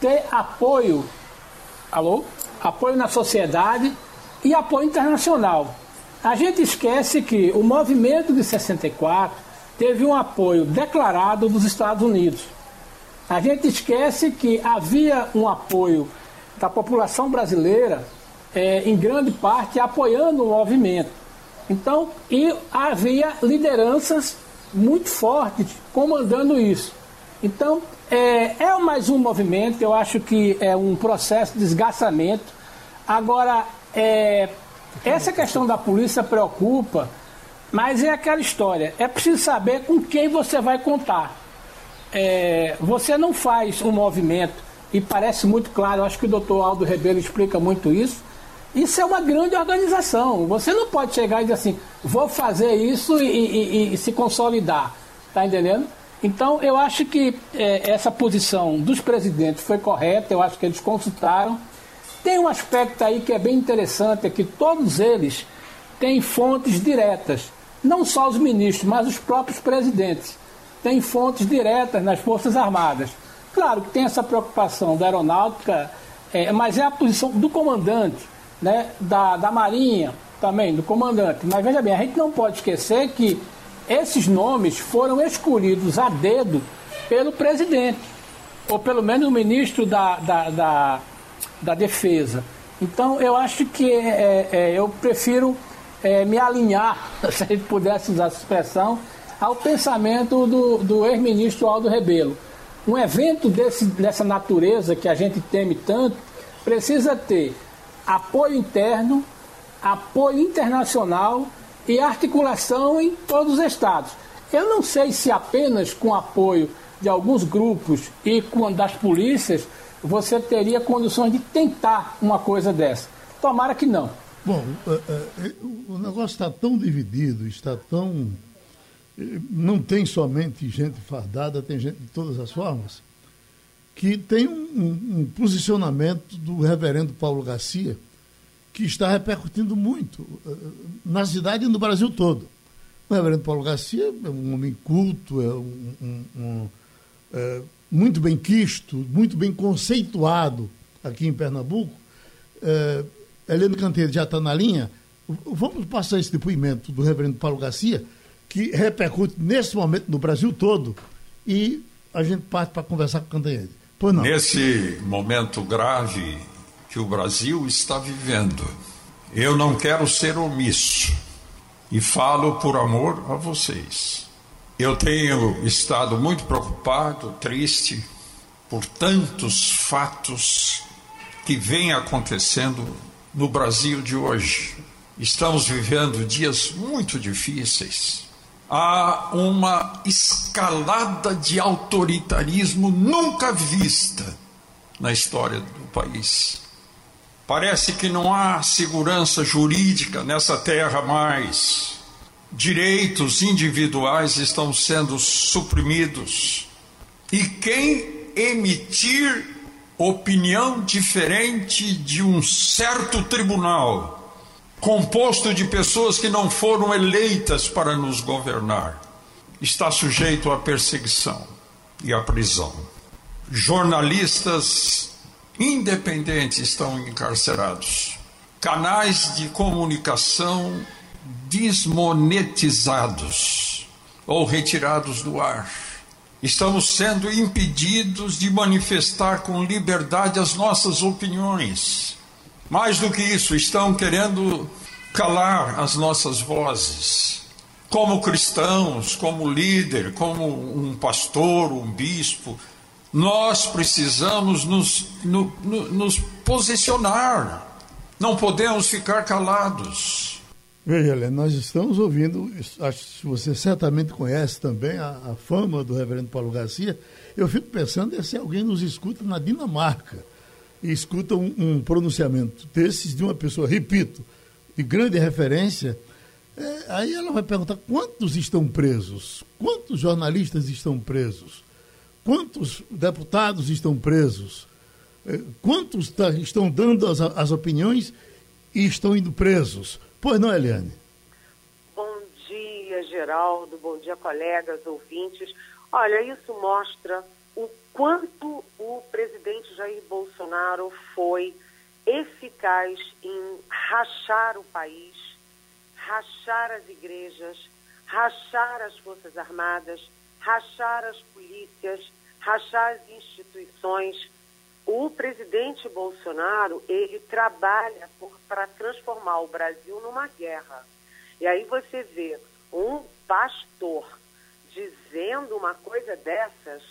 ter apoio, alô? Apoio na sociedade e apoio internacional. A gente esquece que o movimento de 64 teve um apoio declarado dos Estados Unidos. A gente esquece que havia um apoio da população brasileira, é, em grande parte, apoiando o movimento. Então, e havia lideranças muito fortes comandando isso. Então, é, é mais um movimento, eu acho que é um processo de desgastamento. Agora, é, essa questão da polícia preocupa, mas é aquela história: é preciso saber com quem você vai contar é, você não faz um movimento, e parece muito claro, acho que o doutor Aldo Rebelo explica muito isso. Isso é uma grande organização. Você não pode chegar e dizer assim, vou fazer isso e, e, e se consolidar. Está entendendo? Então, eu acho que é, essa posição dos presidentes foi correta, eu acho que eles consultaram. Tem um aspecto aí que é bem interessante, é que todos eles têm fontes diretas, não só os ministros, mas os próprios presidentes tem fontes diretas nas Forças Armadas. Claro que tem essa preocupação da aeronáutica, é, mas é a posição do comandante, né, da, da Marinha também, do comandante. Mas veja bem, a gente não pode esquecer que esses nomes foram escolhidos a dedo pelo presidente, ou pelo menos o ministro da, da, da, da Defesa. Então, eu acho que é, é, eu prefiro é, me alinhar, se a gente pudesse usar essa expressão, ao pensamento do, do ex-ministro Aldo Rebelo. Um evento desse, dessa natureza que a gente teme tanto precisa ter apoio interno, apoio internacional e articulação em todos os estados. Eu não sei se apenas com apoio de alguns grupos e com das polícias você teria condições de tentar uma coisa dessa. Tomara que não. Bom, é, é, o negócio está tão dividido, está tão. Não tem somente gente fardada, tem gente de todas as formas, que tem um, um posicionamento do reverendo Paulo Garcia que está repercutindo muito é, na cidade e no Brasil todo. O reverendo Paulo Garcia é um homem culto, é um, um, um é, muito bem quisto, muito bem conceituado aqui em Pernambuco. É, Helena Canteiro já está na linha. Vamos passar esse depoimento do reverendo Paulo Garcia, que repercute nesse momento no Brasil todo, e a gente parte para conversar com o Cantanhede. Pois não. Nesse momento grave que o Brasil está vivendo, eu não quero ser omisso e falo por amor a vocês. Eu tenho estado muito preocupado, triste, por tantos fatos que vêm acontecendo no Brasil de hoje. Estamos vivendo dias muito difíceis. Há uma escalada de autoritarismo nunca vista na história do país. Parece que não há segurança jurídica nessa terra mais. Direitos individuais estão sendo suprimidos. E quem emitir opinião diferente de um certo tribunal, composto de pessoas que não foram eleitas para nos governar, está sujeito à perseguição e à prisão. Jornalistas independentes estão encarcerados. Canais de comunicação desmonetizados ou retirados do ar. Estamos sendo impedidos de manifestar com liberdade as nossas opiniões. Mais do que isso, estão querendo calar as nossas vozes. Como cristãos, como líder, como um pastor, um bispo, nós precisamos nos, no, no, nos posicionar. Não podemos ficar calados. Veja, Helena, nós estamos ouvindo, acho que você certamente conhece também a, a, fama do reverendo Paulo Garcia. Eu fico pensando se alguém nos escuta na Dinamarca escuta um, um pronunciamento desses de uma pessoa, repito, de grande referência, é, aí ela vai perguntar quantos estão presos, quantos jornalistas estão presos, Quantos deputados estão presos? Eh, quantos tá, estão dando as, as opiniões e estão indo presos? Pois não, Eliane? Bom dia, Geraldo. Bom dia, colegas, ouvintes. Olha, isso mostra quanto o presidente Jair Bolsonaro foi eficaz em rachar o país, rachar as igrejas, rachar as Forças Armadas, rachar as polícias, rachar as instituições. O presidente Bolsonaro, ele trabalha para transformar o Brasil numa guerra. E aí você vê um pastor dizendo uma coisa dessas,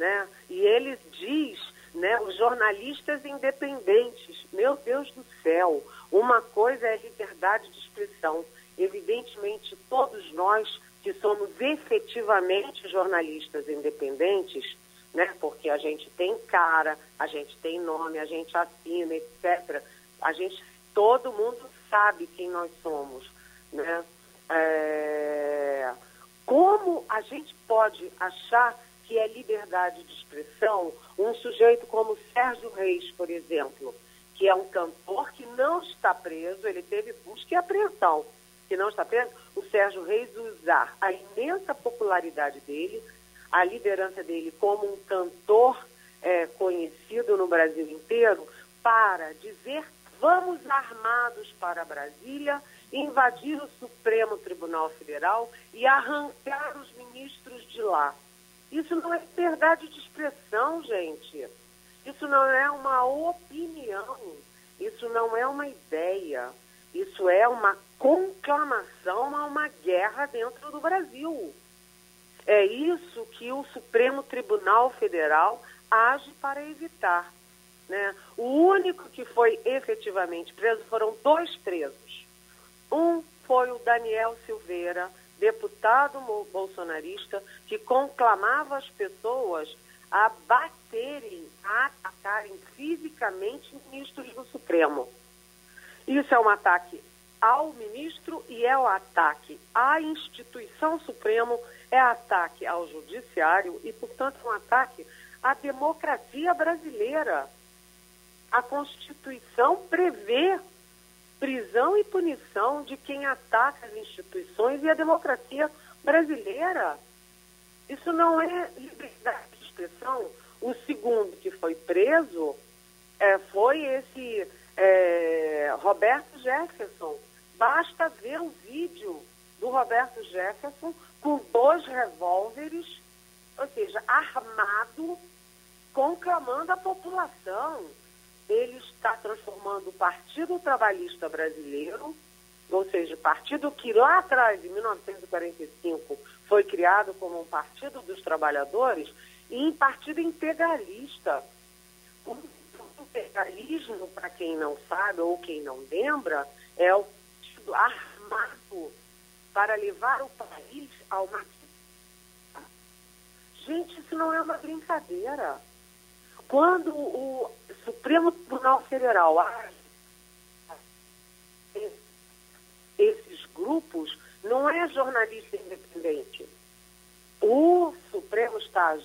né? E ele diz, né, os jornalistas independentes, meu Deus do céu, uma coisa é liberdade de expressão. Evidentemente, todos nós que somos efetivamente jornalistas independentes, né? Porque a gente tem cara, a gente tem nome, a gente assina, etc. A gente, todo mundo sabe quem nós somos, né? É... Como a gente pode achar que é liberdade de expressão um sujeito como Sérgio Reis, por exemplo, que é um cantor que não está preso, ele teve busca e apreensão, que não está preso, o Sérgio Reis usar a imensa popularidade dele, a liderança dele como um cantor é, conhecido no Brasil inteiro, para dizer vamos armados para Brasília, invadir o Supremo Tribunal Federal e arrancar os ministros de lá. Isso não é liberdade de expressão, gente. Isso não é uma opinião. Isso não é uma ideia. Isso é uma conclamação a uma guerra dentro do Brasil. É isso que o Supremo Tribunal Federal age para evitar. Né? O único que foi efetivamente preso foram dois presos. Um foi o Daniel Silveira, deputado bolsonarista, que conclamava as pessoas a baterem, a atacarem fisicamente ministros do Supremo. Isso é um ataque ao ministro e é um ataque à instituição Supremo, é ataque ao judiciário e, portanto, é um ataque à democracia brasileira. A Constituição prevê prisão e punição de quem ataca as instituições e a democracia brasileira. Isso não é liberdade de expressão. O segundo que foi preso é, foi esse é, Roberto Jefferson. Basta ver o vídeo do Roberto Jefferson com dois revólveres, ou seja, armado, conclamando a população ele está transformando o Partido Trabalhista Brasileiro, ou seja, partido que lá atrás, em 1945, foi criado como um partido dos trabalhadores, em partido integralista. O integralismo, para quem não sabe ou quem não lembra, é o partido armado para levar o país ao marxismo. Gente, isso não é uma brincadeira. Quando o Supremo Tribunal Federal esses grupos, não é jornalista independente. O Supremo está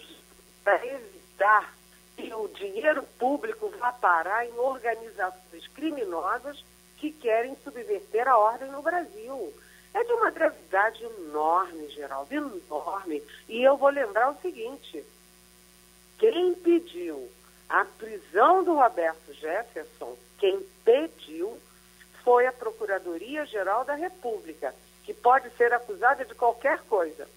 para evitar que o dinheiro público vá parar em organizações criminosas que querem subverter a ordem no Brasil. É de uma gravidade enorme, Geraldo, enorme. E eu vou lembrar o seguinte: quem pediu a prisão do Roberto Jefferson, quem pediu foi a Procuradoria-Geral da República, que pode ser acusada de qualquer coisa,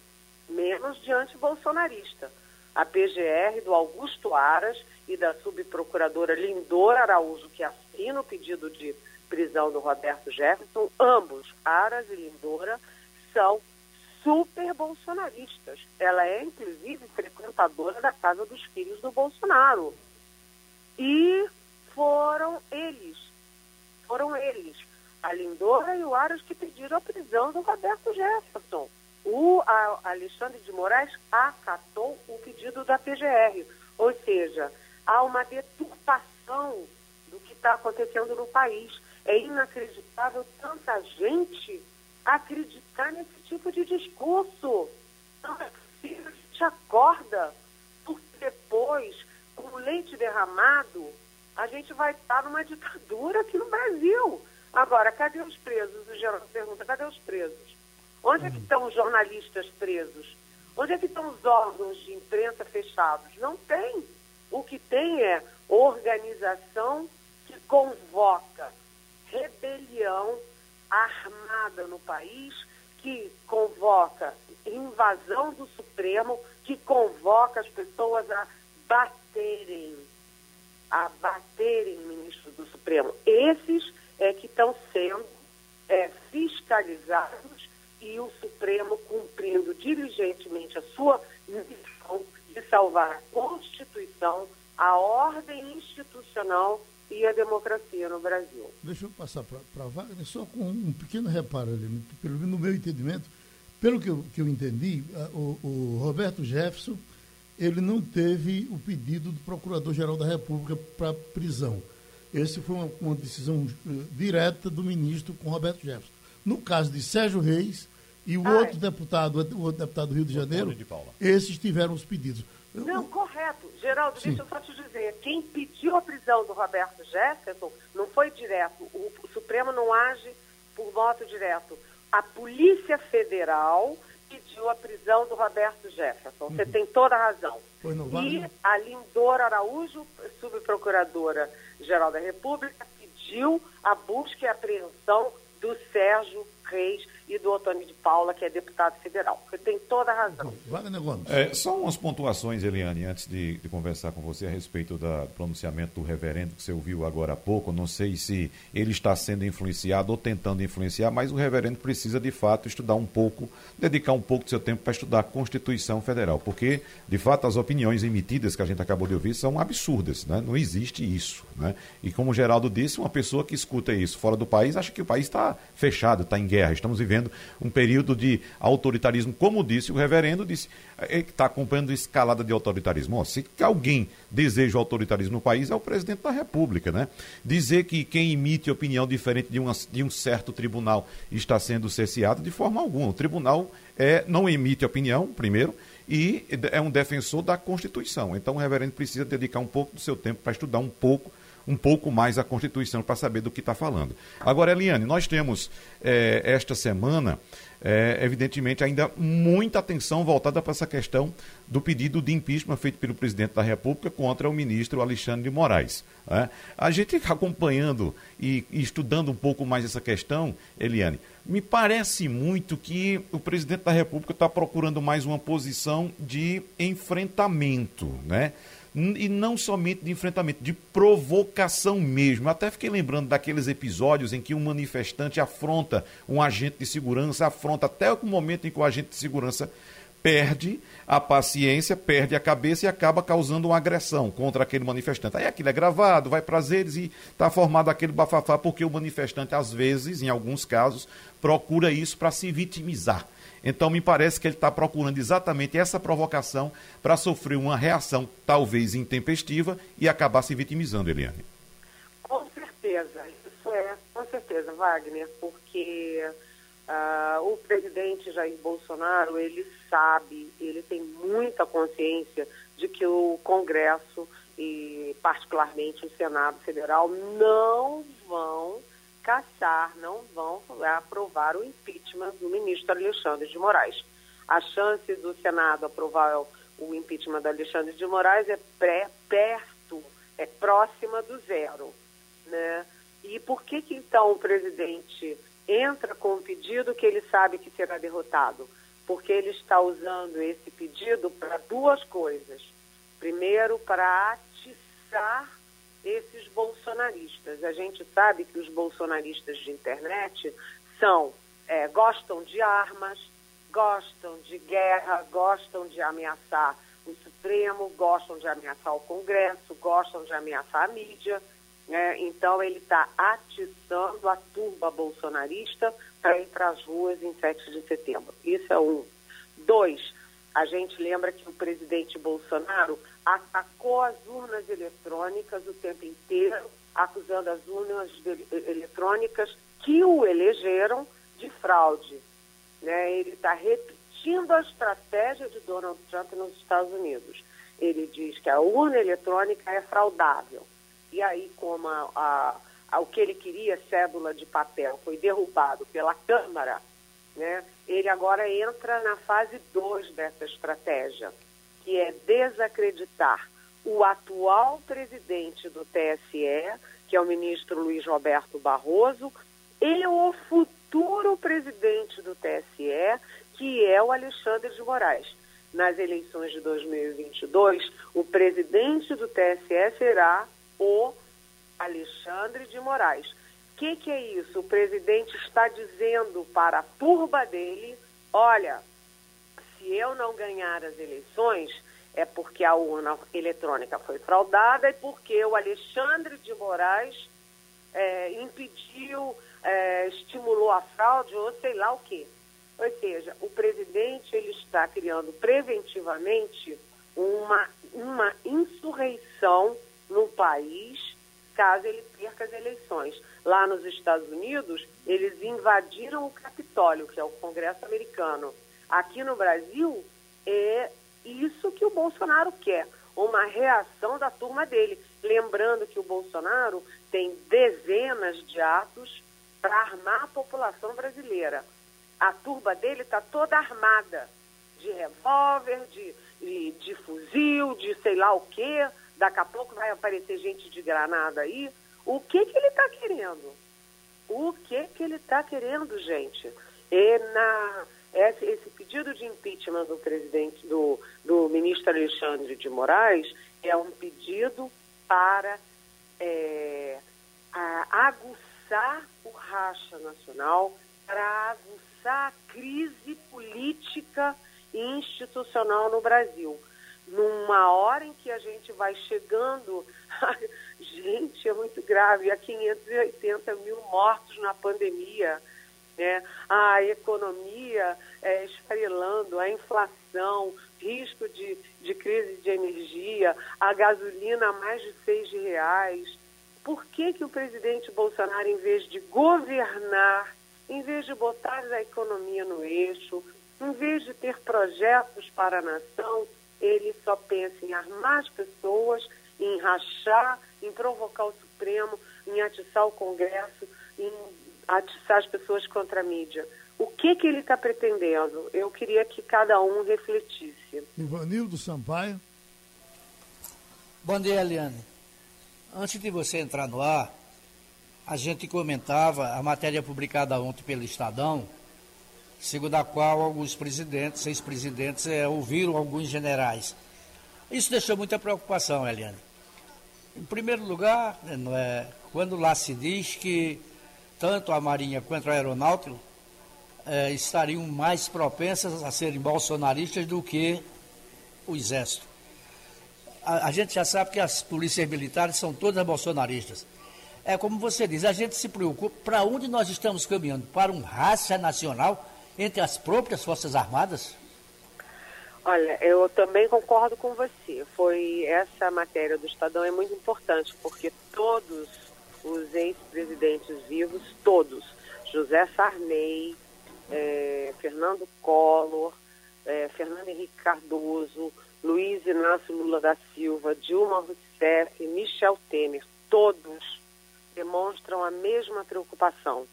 menos de antibolsonarista. A PGR do Augusto Aras e da subprocuradora Lindor Araújo, que assina o pedido de prisão do Roberto Jefferson, ambos, Aras e Lindora, são super bolsonaristas. Ela é, inclusive, frequentadora da casa dos filhos do Bolsonaro. E foram eles, foram eles, a Lindora e o Aras, que pediram a prisão do Roberto Jefferson. O Alexandre de Moraes acatou o pedido da PGR. Ou seja, há uma deturpação do que está acontecendo no país. É inacreditável tanta gente acreditar nesse tipo de discurso. Não é possível, a gente acorda, porque depois com leite derramado, a gente vai estar numa ditadura aqui no Brasil. Agora, cadê os presos? O Geraldo pergunta, cadê os presos? Onde é que estão os jornalistas presos? Onde é que estão os órgãos de imprensa fechados? Não tem. O que tem é organização que convoca rebelião armada no país, que convoca invasão do Supremo, que convoca as pessoas a baterem, a baterem ministro do Supremo. Esses é que estão sendo é, fiscalizados e o Supremo cumprindo diligentemente a sua missão de salvar a Constituição, a ordem institucional e a democracia no Brasil. Deixa eu passar para a Wagner, só com um pequeno reparo ali, pelo no meu entendimento, pelo que eu, que eu entendi, o, o Roberto Jefferson ele não teve o pedido do Procurador-Geral da República para prisão. Esse foi uma, uma, decisão eh, direta do ministro com Roberto Jefferson. No caso de Sérgio Reis e o Ai. outro deputado, o outro deputado do Rio de Janeiro, de esses tiveram os pedidos. Não, correto. Geraldo, Sim. deixa eu só te dizer. Quem pediu a prisão do Roberto Jefferson não foi direto. O, o Supremo não age por voto direto. A Polícia Federal pediu a prisão do Roberto Jefferson. Você uhum. tem toda a razão. E a Lindora Araújo, subprocuradora-geral da República, pediu a busca e apreensão do Sérgio Reis, e do Otônio de Paula, que é deputado federal. Você tem toda a razão. Wagner Gomes. É, só umas pontuações, Eliane, antes de, de, conversar com você a respeito da, do pronunciamento do reverendo que você ouviu agora há pouco. Não sei se ele está sendo influenciado ou tentando influenciar, mas o reverendo precisa de fato estudar um pouco, dedicar um pouco do seu tempo para estudar a Constituição Federal, porque de fato as opiniões emitidas que a gente acabou de ouvir são absurdas, né? não existe isso. Né? E como o Geraldo disse, uma pessoa que escuta isso fora do país acha que o país está fechado, está em guerra. Estamos vivendo vivendo um período de autoritarismo, como disse o reverendo, disse é, está acompanhando escalada de autoritarismo. Se alguém deseja o autoritarismo no país, é o presidente da República, né? Dizer que quem emite opinião diferente de, uma, de um certo tribunal está sendo cerceado de forma alguma. O tribunal é, não emite opinião, primeiro, e é um defensor da Constituição. Então o reverendo precisa dedicar um pouco do seu tempo para estudar um pouco um pouco mais a Constituição para saber do que está falando. Agora, Eliane, nós temos é, esta semana, é, evidentemente, ainda muita atenção voltada para essa questão do pedido de impeachment feito pelo presidente da República contra o ministro Alexandre de Moraes. Né? A gente acompanhando e, e estudando um pouco mais essa questão, Eliane, me parece muito que o presidente da República está procurando mais uma posição de enfrentamento, né? E não somente de enfrentamento, de provocação mesmo. Até fiquei lembrando daqueles episódios em que um manifestante afronta um agente de segurança, afronta até o momento em que o agente de segurança perde a paciência, perde a cabeça e acaba causando uma agressão contra aquele manifestante. Aí aquilo é gravado, vai para eles e está formado aquele bafafá, porque o manifestante, às vezes, em alguns casos, procura isso para se vitimizar. Então, me parece que ele está procurando exatamente essa provocação para sofrer uma reação, talvez intempestiva, e acabar se vitimizando, Eliane. Com certeza, isso é, com certeza, Wagner, porque uh, o presidente Jair Bolsonaro, ele sabe, ele tem muita consciência de que o Congresso e particularmente o Senado Federal não vão caçar, não vão aprovar o impeachment do ministro Alexandre de Moraes. A chance do Senado aprovar o impeachment do Alexandre de Moraes é pré, perto, é próxima do zero. Né? E por que, que então o presidente entra com um pedido que ele sabe que será derrotado? Porque ele está usando esse pedido para duas coisas. Primeiro, para atiçar esses bolsonaristas. A gente sabe que os bolsonaristas de internet são é, gostam de armas, gostam de guerra, gostam de ameaçar o Supremo, gostam de ameaçar o Congresso, gostam de ameaçar a mídia. Né? Então ele está atiçando a turba bolsonarista para ir para as ruas em 7 de setembro. Isso é um. Dois, a gente lembra que o presidente Bolsonaro atacou as urnas eletrônicas o tempo inteiro, acusando as urnas eletrônicas que o elegeram de fraude. Né? Ele está repetindo a estratégia de Donald Trump nos Estados Unidos. Ele diz que a urna eletrônica é fraudável. E aí, como a, a, a, o que ele queria, cédula de papel, foi derrubado pela Câmara, né? ele agora entra na fase 2 dessa estratégia que é desacreditar o atual presidente do TSE, que é o ministro Luiz Roberto Barroso, e o futuro presidente do TSE, que é o Alexandre de Moraes. Nas eleições de 2022, o presidente do TSE será o Alexandre de Moraes. O que, que é isso? O presidente está dizendo para a turba dele: olha, se eu não ganhar as eleições, é porque a urna eletrônica foi fraudada e porque o Alexandre de Moraes é, impediu, é, estimulou a fraude ou sei lá o quê. Ou seja, o presidente ele está criando preventivamente uma, uma insurreição no país caso ele perca as eleições. Lá nos Estados Unidos, eles invadiram o Capitólio, que é o Congresso americano. Aqui no Brasil, é isso que o Bolsonaro quer, uma reação da turma dele. Lembrando que o Bolsonaro tem dezenas de atos para armar a população brasileira. A turba dele está toda armada, de revólver, de, de, de, fuzil, de sei lá o quê. Daqui a pouco vai aparecer gente de granada aí. O que, que ele está querendo? O que, que ele está querendo, gente? E na, esse, esse pedido de impeachment do presidente, do, do ministro Alexandre de Moraes, é um pedido para é, aguçar o racha nacional, para aguçar a crise política e institucional no Brasil. Numa hora em que a gente vai chegando, gente, é muito grave, há 580 mil mortos na pandemia, né? a economia é, esfarelando, a inflação, risco de, de crise de energia, a gasolina a mais de seis reais. Por que, que o presidente Bolsonaro, em vez de governar, em vez de botar a economia no eixo, em vez de ter projetos para a nação, ele só pensa em armar as pessoas, em rachar, em provocar o Supremo, em atiçar o Congresso, em atiçar as pessoas contra a mídia. O que, que ele está pretendendo? Eu queria que cada um refletisse. Ivanildo Sampaio. Bom dia, Eliane. Antes de você entrar no ar, a gente comentava a matéria publicada ontem pelo Estadão, segundo a qual alguns presidentes, seis presidentes, é, ouviram alguns generais. Isso deixou muita preocupação, Eliane. Em primeiro lugar, é, quando lá se diz que tanto a Marinha quanto a Aeronáutica é, estariam mais propensas a serem bolsonaristas do que o Exército. A, a gente já sabe que as polícias militares são todas bolsonaristas. É como você diz, a gente se preocupa para onde nós estamos caminhando? Para um raça nacional entre as próprias Forças Armadas? Olha, eu também concordo com você. Foi essa matéria do Estadão é muito importante, porque todos os ex-presidentes vivos, todos, José Sarney, é, Fernando Collor, é, Fernando Henrique Cardoso, Luiz Inácio Lula da Silva, Dilma Rousseff, Michel Temer, todos demonstram a mesma preocupação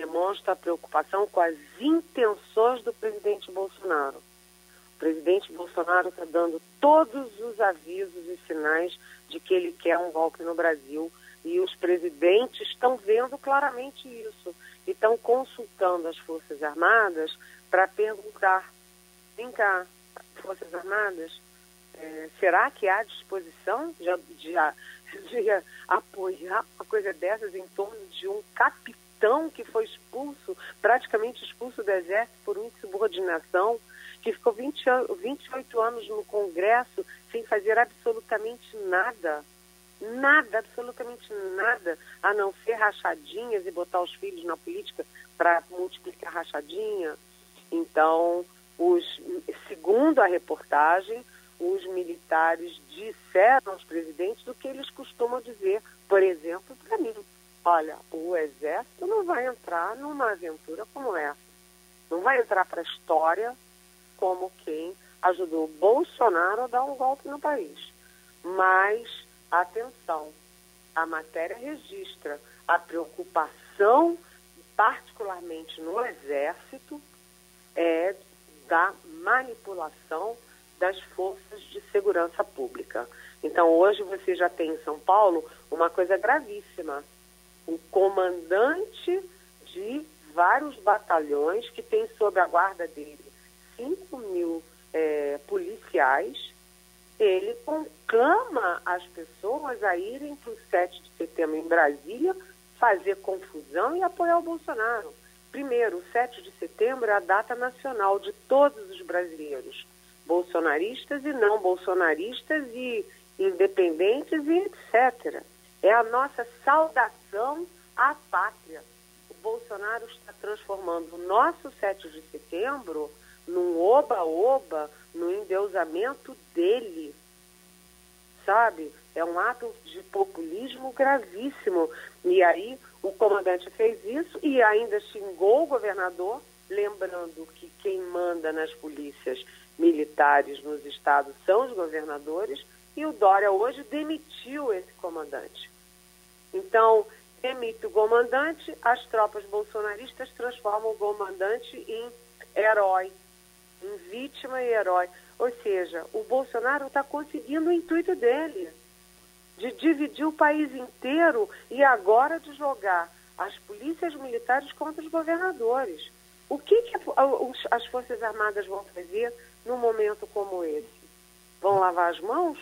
demonstra a preocupação com as intenções do presidente Bolsonaro. O presidente Bolsonaro está dando todos os avisos e sinais de que ele quer um golpe no Brasil e os presidentes estão vendo claramente isso e estão consultando as Forças Armadas para perguntar: vem cá, Forças Armadas, é, será que há disposição de, de, de apoiar uma coisa dessas em torno de um capitão? que foi expulso, praticamente expulso do exército por insubordinação, que ficou 20, 28 anos no Congresso sem fazer absolutamente nada. Nada, absolutamente nada, a não ser rachadinhas e botar os filhos na política para multiplicar rachadinha. Então, os, segundo a reportagem, os militares disseram aos presidentes do que eles costumam dizer, por exemplo, para mim. Olha, o Exército não vai entrar numa aventura como essa. Não vai entrar para a história como quem ajudou Bolsonaro a dar um golpe no país. Mas, atenção, a matéria registra a preocupação, particularmente no Exército, é da manipulação das forças de segurança pública. Então, hoje você já tem em São Paulo uma coisa gravíssima o comandante de vários batalhões que tem sob a guarda dele 5 mil é, policiais, ele conclama as pessoas a irem para o 7 de setembro em Brasília fazer confusão e apoiar o Bolsonaro. Primeiro, o 7 de setembro é a data nacional de todos os brasileiros, bolsonaristas e não bolsonaristas e independentes e etc. É a nossa saudação à pátria. O Bolsonaro está transformando o nosso 7 de setembro num oba-oba, no endeusamento dele. Sabe? É um ato de populismo gravíssimo. E aí o comandante fez isso e ainda xingou o governador, lembrando que quem manda nas polícias militares nos estados são os governadores, e o Dória hoje demitiu esse comandante. Então, demite o comandante, as tropas bolsonaristas transformam o comandante em herói, vítima e herói. Ou seja, o Bolsonaro está conseguindo o intuito dele, de dividir o país inteiro e agora de jogar as polícias militares contra os governadores. O que, que as Forças Armadas vão fazer num momento como esse? Vão lavar as mãos?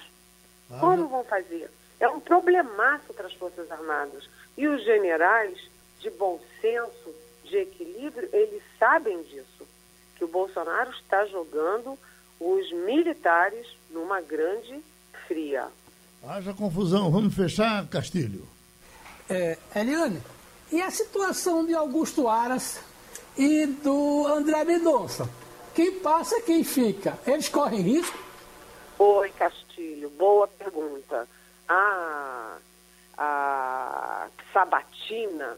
Ah, como vão fazer? É um problemaço para as Forças Armadas. E os generais, de bom senso, de equilíbrio, eles sabem disso. Que o Bolsonaro está jogando os militares numa grande fria. Haja confusão. Vamos fechar, Castilho. É, Eliane, e a situação de Augusto Aras e do André Mendonça? Quem passa, quem fica? Eles correm risco? Oi, Castilho. Boa pergunta. A, a sabatina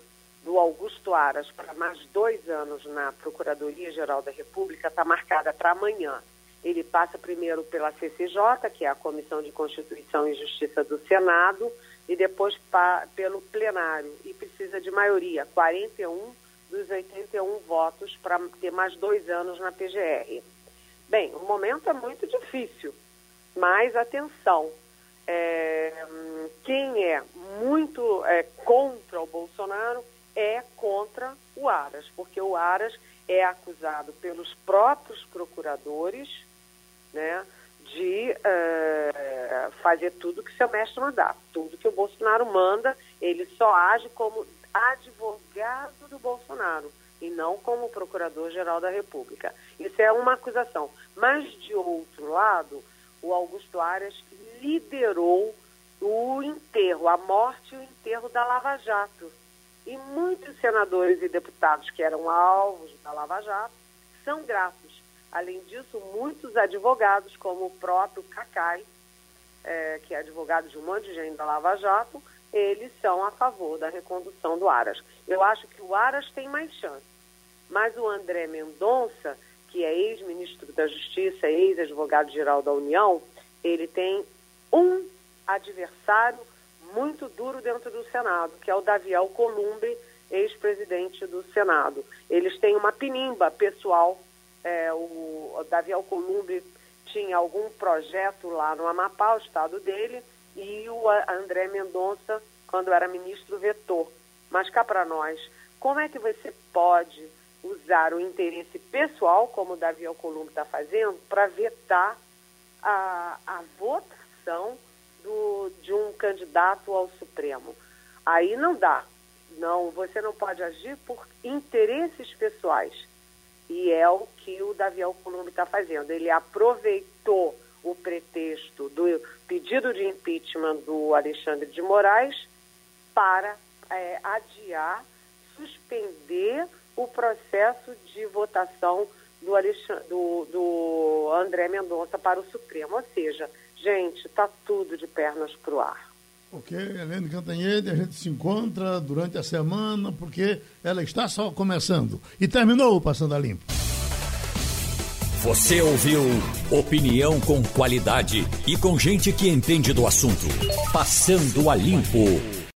do Augusto Aras para mais dois anos na Procuradoria-Geral da República está marcada para amanhã. Ele passa primeiro pela CCJ, que é a Comissão de Constituição e Justiça do Senado, e depois pelo plenário. E precisa de maioria, 41 dos 81 votos, para ter mais dois anos na PGR. Bem, o momento é muito difícil, mas atenção. É, quem é muito é, contra o Bolsonaro é contra o Aras, porque o Aras é acusado pelos próprios procuradores né, de uh, fazer tudo que seu mestre mandar. Tudo que o Bolsonaro manda, ele só age como advogado do Bolsonaro e não como procurador-geral da República. Isso é uma acusação. Mas, de outro lado, o Augusto Aras liderou o enterro, a morte e o enterro da Lava Jato. E muitos senadores e deputados que eram alvos da Lava Jato são gratos Além disso, muitos advogados, como o próprio Cacai, é, que é advogado de um monte de gente da Lava Jato, eles são a favor da recondução do Aras. Eu acho que o Aras tem mais chance. Mas o André Mendonça, que é ex-ministro da Justiça, ex-advogado-geral da União, ele tem um adversário muito duro dentro do Senado, que é o Davi Alcolumbre, ex-presidente do Senado. Eles têm uma pinimba pessoal é, o Davi Alcolumbre tinha algum projeto lá no Amapá, o estado dele, e o André Mendonça, quando era ministro, vetou. Mas cá para nós, como é que você pode usar o interesse pessoal, como o Davi Alcolumbre está fazendo, para vetar a, a votação do, de um candidato ao Supremo? Aí não dá. Não, você não pode agir por interesses pessoais. E é o que o Davi Alcolumbre está fazendo. Ele aproveitou o pretexto do pedido de impeachment do Alexandre de Moraes para é, adiar, suspender o processo de votação do, do, do André Mendonça para o Supremo. Ou seja, gente, está tudo de pernas para o ar. Ok, Helene Cantanhede, a gente se encontra durante a semana, porque ela está só começando. E terminou o Passando a Limpo. Você ouviu opinião com qualidade e com gente que entende do assunto. Passando a Limpo.